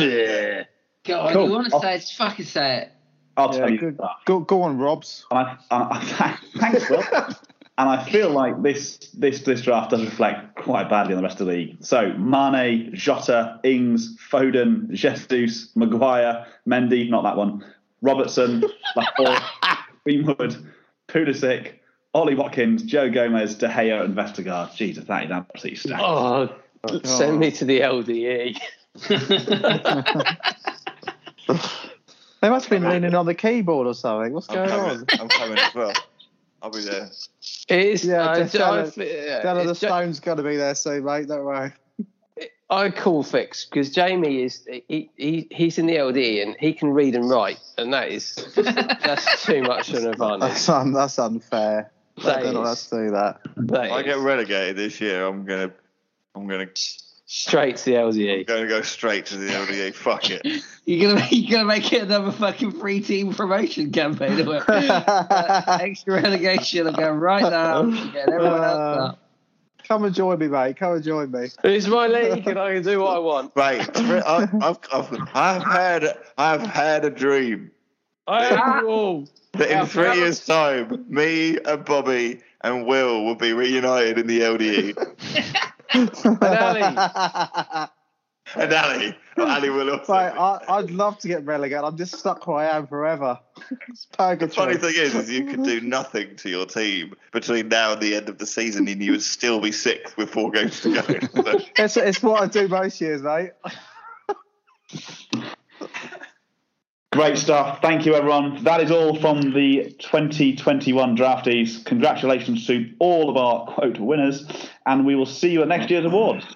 Yeah. Go on, Cool. you want to say it, fucking say it. I'll tell Yeah, you. good. Go, go on, Robs. And I, and I, thanks, Will. and I feel like this this this draft does reflect quite badly on the rest of the league. So Mane, Jota, Ings, Foden, Jesus, Maguire, Mendy, not that one, Robertson, Laporte, Greenwood, Pulisic, Ollie Watkins, Joe Gomez, De Gea, and Vestergaard. Jesus, that is absolutely stacked. Oh, oh send me to the. LDE. They must have been leaning on the keyboard or something. What's I'm going coming. on? I'm coming as well. I'll be there. It's Yeah, I, just I, Della, yeah, Della the it's Ja- Stone's got to be there soon, mate. Don't worry. I call fix because Jamie is he, he he's in the LD and he can read and write, and that is that's too much of an advantage. That's, un, that's unfair. That I don't know how is- to do that. That If I is get relegated this year, I'm gonna, I'm gonna, straight to the I'm LDE. gonna go straight to the LDA. Fuck it. You're gonna you're gonna make it another fucking free team promotion campaign. or what? Uh, extra relegation. I'm going right now. Get everyone else up. Come and join me, mate. Come and join me. It's my league and I can do what I want. Right. I, I've, I've, I've had, I've had a dream I have all. that in three years' time, me and Bobby and Will will be reunited in the LDE. And Ali, and Ali, Ali will also. Mate, I, I'd love to get relegated. I'm just stuck where I am forever. It's The funny thing is, is you could do nothing to your team between now and the end of the season, and you would still be sixth with four games to go. It's, it's what I do most years, mate. Great stuff. Thank you, everyone. That is all from the 2021 drafties. Congratulations to all of our quote winners, and we will see you at next year's awards.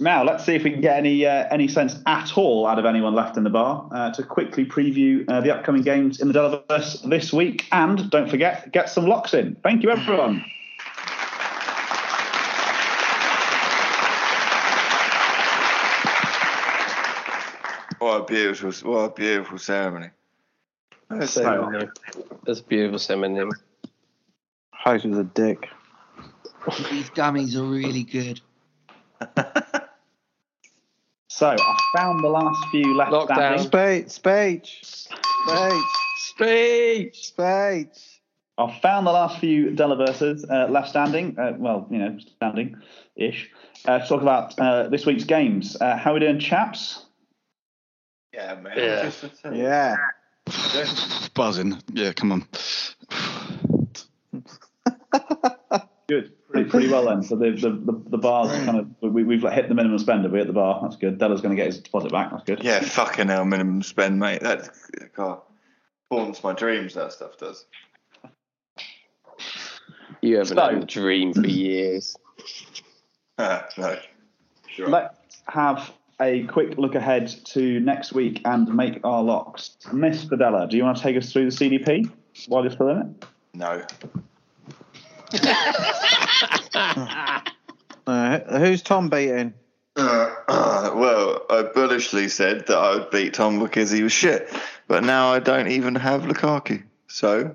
Now, let's see if we can get any uh, any sense at all out of anyone left in the bar uh, to quickly preview uh, the upcoming games in the Delaverse this week. And don't forget, get some locks in. Thank you, everyone. What a beautiful, what a beautiful ceremony. Ceremony. That's a beautiful ceremony. Hope is a dick. These gummies are really good. So I found the last few left Lockdown. standing. Speech, speech, speech, Speech. speech. I've found the last few Delaverses uh, left standing. Uh, well, you know, standing ish. Uh, to talk about uh, this week's games. Uh, how are we doing, chaps? Yeah, man. Yeah. Just. Yeah. Buzzing. Yeah, come on. Good. Pretty, pretty well then. So the the, the, the bars kind of we, we've like hit the minimum spend. Are we at the bar? That's good. Della's going to get his deposit back. That's good. Yeah, fucking hell, minimum spend, mate. That God haunts my dreams. That stuff does. You haven't So- had a dream for years. Ah, no. Sure. Let's have a quick look ahead to next week and make our locks. Mr. Della, do you want to take us through the CDP while you're still in it? No. Uh, who's Tom beating? Uh, well, I bullishly said that I would beat Tom because he was shit, but now I don't even have Lukaku. So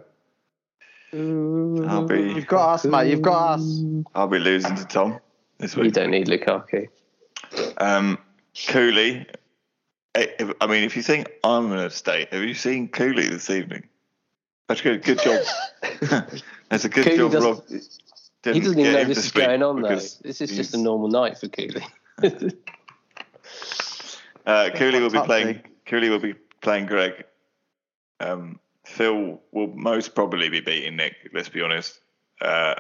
I'll be You've got us, mate. You've got us. I'll be losing to Tom. this week. You don't need Lukaku. Um, Cooley. eh, I mean, if you think I'm going to stay, have you seen Cooley this evening? That's good. Good job. That's a good Cooley job, Rob. he Didn't doesn't even get know him this is going on, though. This is just a normal night for Cooley. Uh, Cooley will be playing. Cooley will be playing Greg. Um, Phil will most probably be beating Nick. Let's be honest. Uh,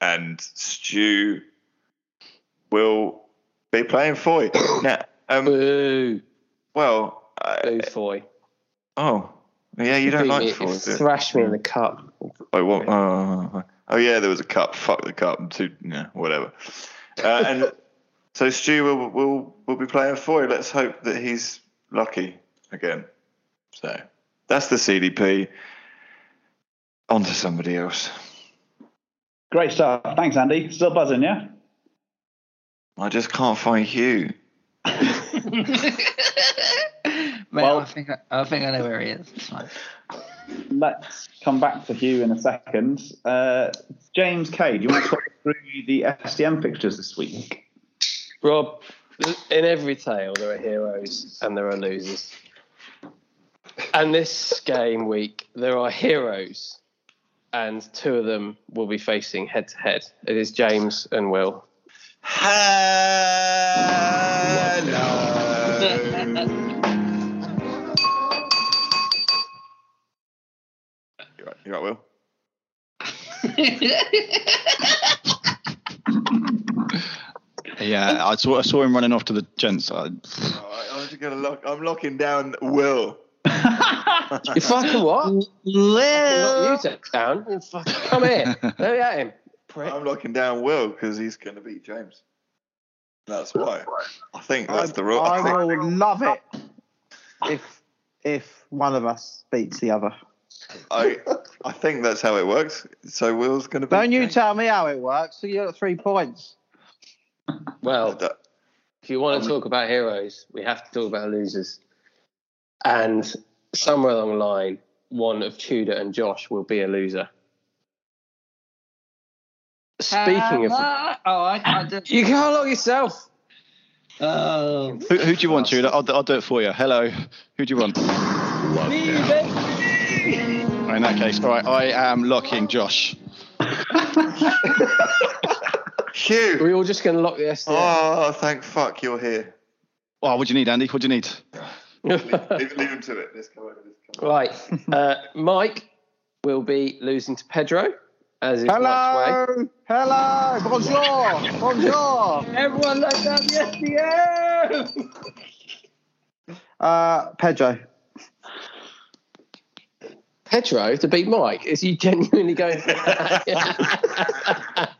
and Stu will be playing Foy. now, um, Boo. well, I, Boo, Foy. oh, yeah, you don't Beat like me, Foy. Thrash me in the cup. Oh, what? Oh, oh, yeah, there was a cup. Fuck the cup. Two, yeah, whatever. Uh, and so Stu will, will will be playing Foy. Let's hope that he's lucky again. So that's the CDP. On to somebody else. Great stuff. Thanks, Andy. Still buzzing, yeah? I just can't find Hugh. Mate, Well- I think I, I think I know where he is. Let's come back to Hugh in a second. Uh, James Kay, do you want to talk through the SDM fixtures this week? Rob, in every tale there are heroes and there are losers. And this game week there are heroes, and two of them will be facing head to head. It is James and Will. You right, You're right, Will? Yeah, I saw I saw him running off to the gents. I, oh, I'm just gonna lock. I'm locking down Will. You fucking what? Lock you down. Fucking come here. Let me at him. I'm locking down Will because he's gonna beat James. That's why. I think that's the rule. I I think- will love it if if one of us beats the other. I I think that's how it works. So Will's going to be. Don't you tell me how it works. So you got three points. Well, if you want to talk about heroes, we have to talk about losers. And somewhere along the line, one of Tudor and Josh will be a loser. Speaking of, Uh, oh, I, I did. you can't lock yourself. Oh, who, who do you want, Tudor? I'll, I'll do it for you. Hello. Who do you want? In that case, all right, I am locking Josh. Hugh. We're all just going to lock the SDM. Oh, thank fuck you're here. Oh, what do you need, Andy? What do you need? leave, leave him to it. Let's come over. Let's come Right. Uh, Mike will be losing to Pedro, as is Mike's way. Hello, hello, bonjour, bonjour. everyone look down the SDM. Uh, Pedro. Pedro to beat Mike? Is he genuinely going for that?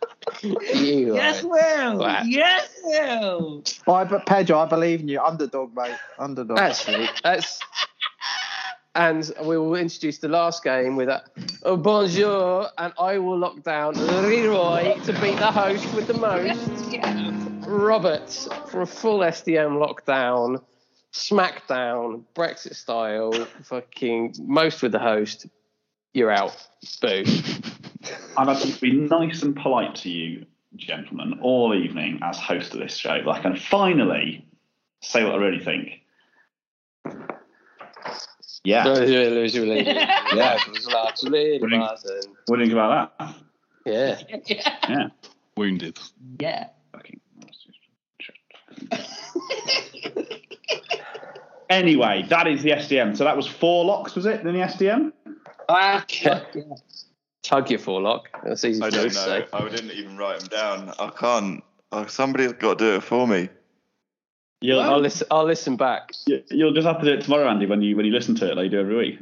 you Yes, are- Will. Wow. Yes, Will. I, but Pedro, I believe in you. Underdog, mate. Underdog. Actually, that's. And we will introduce the last game with a oh, bonjour, and I will lock down Leroy to beat the host with the most. Robert for a full SDM lockdown, SmackDown, Brexit style, fucking most with the host. You're out. Boo. I've had to be nice and polite to you, gentlemen, all evening as host of this show. But I can finally say what I really think. Yeah. yeah. What do you think about that? Yeah. Yeah. Wounded. Yeah. Anyway, that is the SDM. So that was four locks, was it, in the SDM? Ah, Tug your forelock. That's easy I for don't know. say. I didn't even write them down. I can't. Oh, somebody's got to do it for me. You'll, I'll listen. I'll listen back. you- you'll just have to do it tomorrow, Andy, when you when you listen to it like you do every week.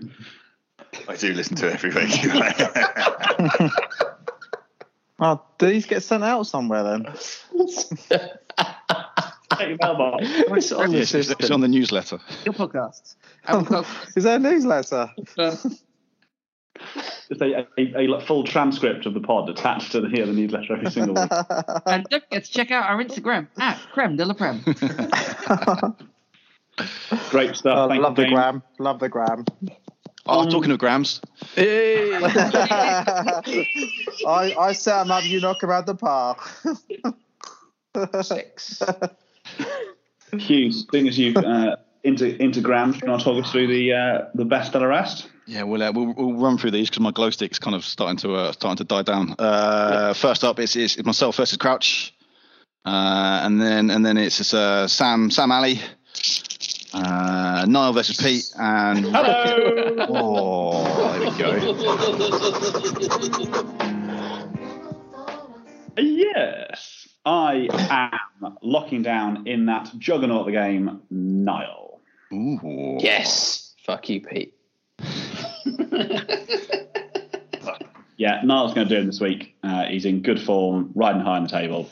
I do listen to it every week. Oh, did these get sent out somewhere then? Check your mailbox. It's on the it's, it's on the newsletter. Your podcasts. And we've got- Is there a newsletter? Just a, a, a full transcript of the pod attached to the, here, the newsletter every single week. and don't forget to check out our Instagram at Creme de la Creme. Great stuff. Oh, Thank love you, the James. gram. Love the gram. Oh, talking of grams, Hey. I, I set them up, you knock them out the park. Six. Hugh, seeing as you've uh, into Instagram, can I talk us through the uh, the best and the rest? Yeah, we'll, uh, we'll we'll run through these because my glow stick's kind of starting to uh, starting to die down. Uh, first up, it's, it's myself versus Crouch, uh, and then and then it's uh, Sam Sam Alley, uh, Niall versus Pete, and Hello. oh, there we go. Yes, I am locking down in that juggernaut of the game, Niall. Ooh. Yes. Fuck you, Pete. Yeah, Niall's going to do him this week. Uh, he's in good form, riding high on the table.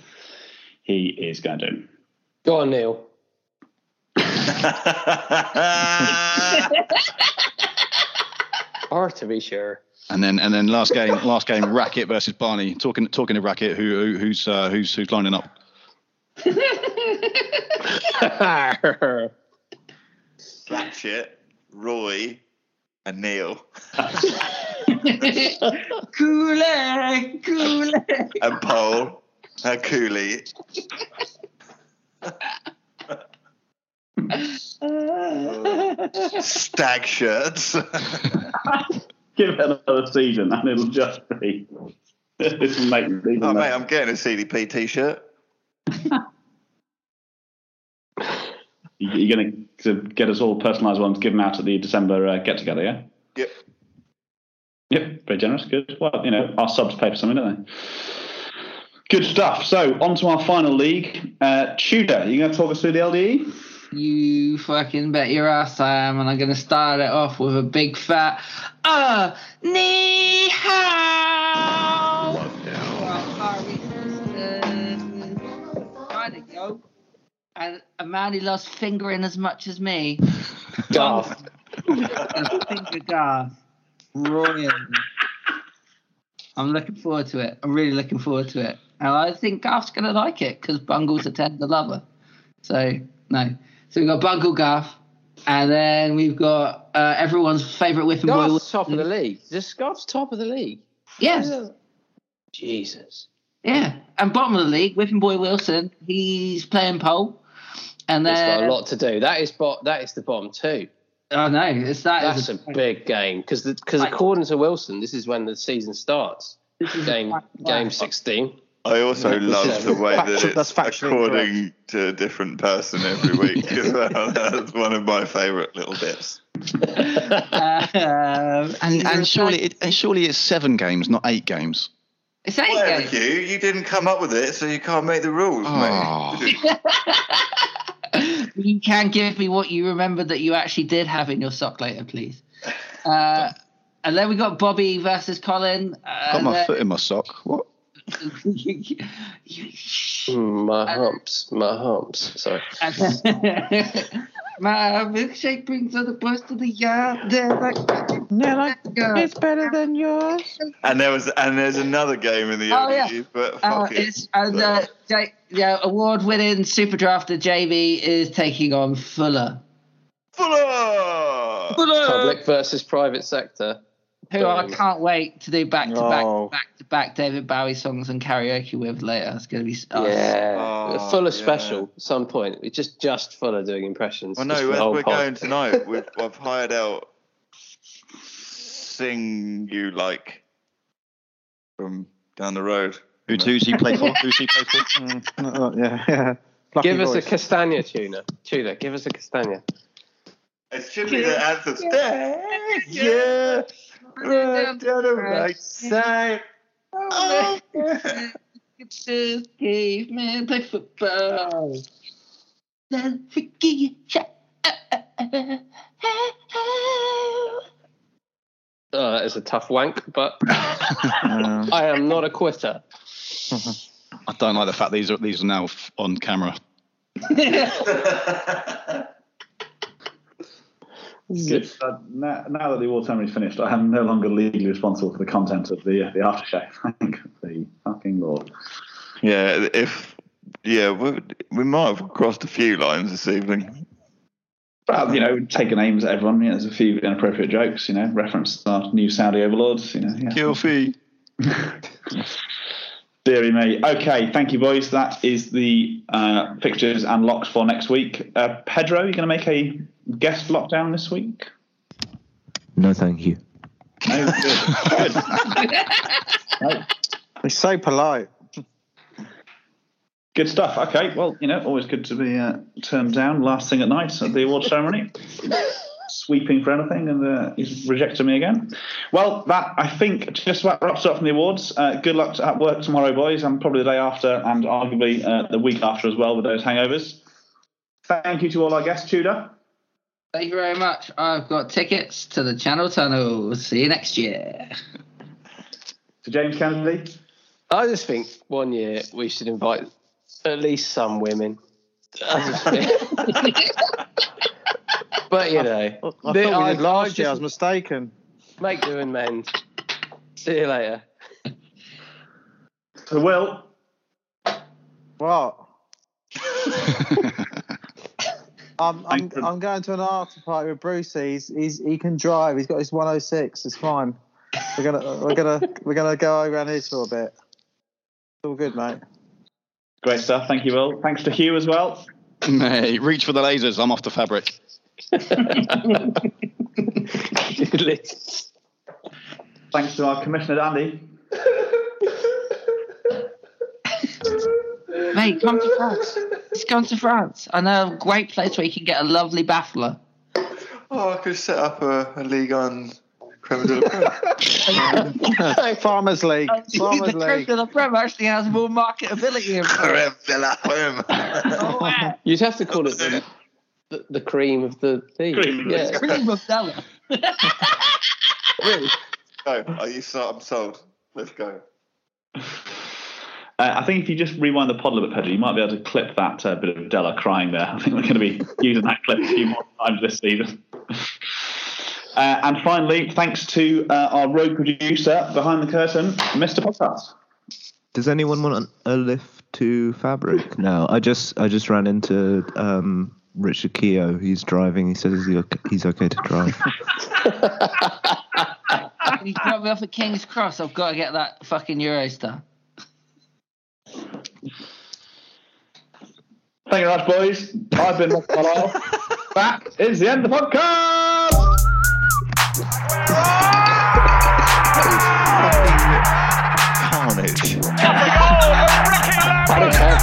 He is going to do him. Go on, Neil. or to be sure. And then and then last game last game Racket versus Barney. Talking talking to Racket, who, who who's uh, who's who's lining up? Ratchet, Roy, and Neil. Cooley, Cooley. and Paul, uh, Cooley. Stag shirts. Give it another season, and it'll just be. this will make me. oh, mate, I'm getting a CDP t shirt. You're going to get us all personalised ones, give them out at the December uh, get together, yeah? Yep. Yep, very generous. Good. Well, you know, our subs pay for something, don't they? Good stuff. So, on to our final league. Uh, Tudor, you going to talk us through the? LDE? You fucking bet your ass I am, and I'm gonna start it off with a big fat uh ni hao. A man who loves fingering as much as me. Garth. Finger Garth. Royal. I'm looking forward to it. I'm really looking forward to it. And I think Garth's going to like it because Bungle's a tender lover. So, no. So we've got Bungle Garth. And then we've got uh, everyone's favourite whipping boy. Garth's top of the league. Just Garth's top of the league. Yes. Jesus. Yeah. And bottom of the league, whipping boy Wilson. He's playing pole. And He's then. got a lot to do. That is bo- that is the bottom two. I know. It's that That's is a big game because because according to Wilson, this is when the season starts. Game game sixteen. I also Yeah, love the way that factual- that's it's factually according to a different person every week as well. That's one of my favourite little bits. Um, And and surely it, and surely it's seven games, not eight games. It's eight Whatever, games. Hugh, you didn't come up with it, so you can't make the rules, Oh. mate. you can give me what you remember that you actually did have in your sock later, please. Uh, and then we got Bobby versus Colin. Uh, Got my then- foot in my sock. What? Mm, my humps, my humps. Sorry. and then- My milkshake brings all the boys to the yard. They're like, It's better than yours. And there was and there's another game in the Oh, yeah. ODU, but Uh, it. it's, and uh, J- yeah, award-winning super drafter JB is taking on Fuller. Fuller! Public versus private sector. Who I can't wait to do back to back Oh. back to back David Bowie songs and karaoke with later. It's going to be oh, Yeah, Oh, Fuller yeah. special. At some point, it's just just full of doing impressions. Well, just no, for the as whole we're going tonight, we've, I've hired out Sing You Like from down the road. Who, who's he play for? Who's he play for? Uh, yeah, yeah. Lucky Give us a castagna tuna. Tuna, give us a castagna. It should be the answer. Yeah, right down the right side. Oh, yeah. This caveman play football. Let freaky shot. Oh, that is a tough wank, but Um, I am not a quitter. I don't like the fact these are these are now on camera. Good. Uh, now, now that the award ceremony is finished, I am no longer legally responsible for the content of the the aftershave. Thank the fucking lord. Yeah, if yeah, we, we might have crossed a few lines this evening. Well, you know, taking aims at everyone. You know, there's a few inappropriate jokes. You know, reference to our new Saudi overlords. You know, yeah. Gylfi. Deary me. Okay, thank you, boys. That is the uh, fixtures and locks for next week. Uh, Pedro, you going to make a guest lockdown this week? No, thank you. No, good. Good. He's so polite. Good stuff. Okay, well, you know, always good to be uh, turned down last thing at night at the award ceremony. Sweeping for anything, and uh, he's rejected me again. Well, that I think just about wraps up from the awards. Uh, good luck at work tomorrow, boys, and probably the day after, and arguably uh, the week after as well with those hangovers. Thank you to all our guests, Tudor. Thank you very much. I've got tickets to the Channel Tunnel. See you next year. To James Kennedy. I just think one year we should invite at least some women. I just think- but you know, I the- thought we I- did last I year. I was mistaken. Make do and mend. See you later. To Will. What? I'm, I'm, I'm going to an after party with Bruce. He's, he's he can drive. He's got his 106. It's fine. We're gonna we're gonna we're gonna go around here for a bit. It's all good, mate. Great stuff. Thank you, Will. Thanks to Hugh as well. Hey, reach for the lasers. I'm off the fabric. Thanks to our commissioner, Andy. Mate, come to France. Just come to France. I know a great place where you can get a lovely baffler. Oh, I could set up a, a league on Creme de la Creme. Farmers League. Farmers the Creme League. de la Creme actually has more marketability in Creme de la Creme. You'd have to call it the, the, the cream of the thing. Cream. Yeah. Cream of Della. really. Go. Are you so, I'm sold. Let's go. Uh, I think if you just rewind the pod a little bit, Pedro, you might be able to clip that uh, bit of Della crying there. I think we're going to be using that clip a few more times this season. Uh, and finally, thanks to uh, our road producer behind the curtain, Mr. Podcast. Does anyone want a lift to Fabric? No, I just I just ran into um, Richard Keogh. He's driving. He says he's okay, he's okay to drive. he you drop me off at King's Cross? I've got to get that fucking Eurostar. Thank you very much, boys. I've been Ross Carlisle. That is the end of the podcast. Carnage.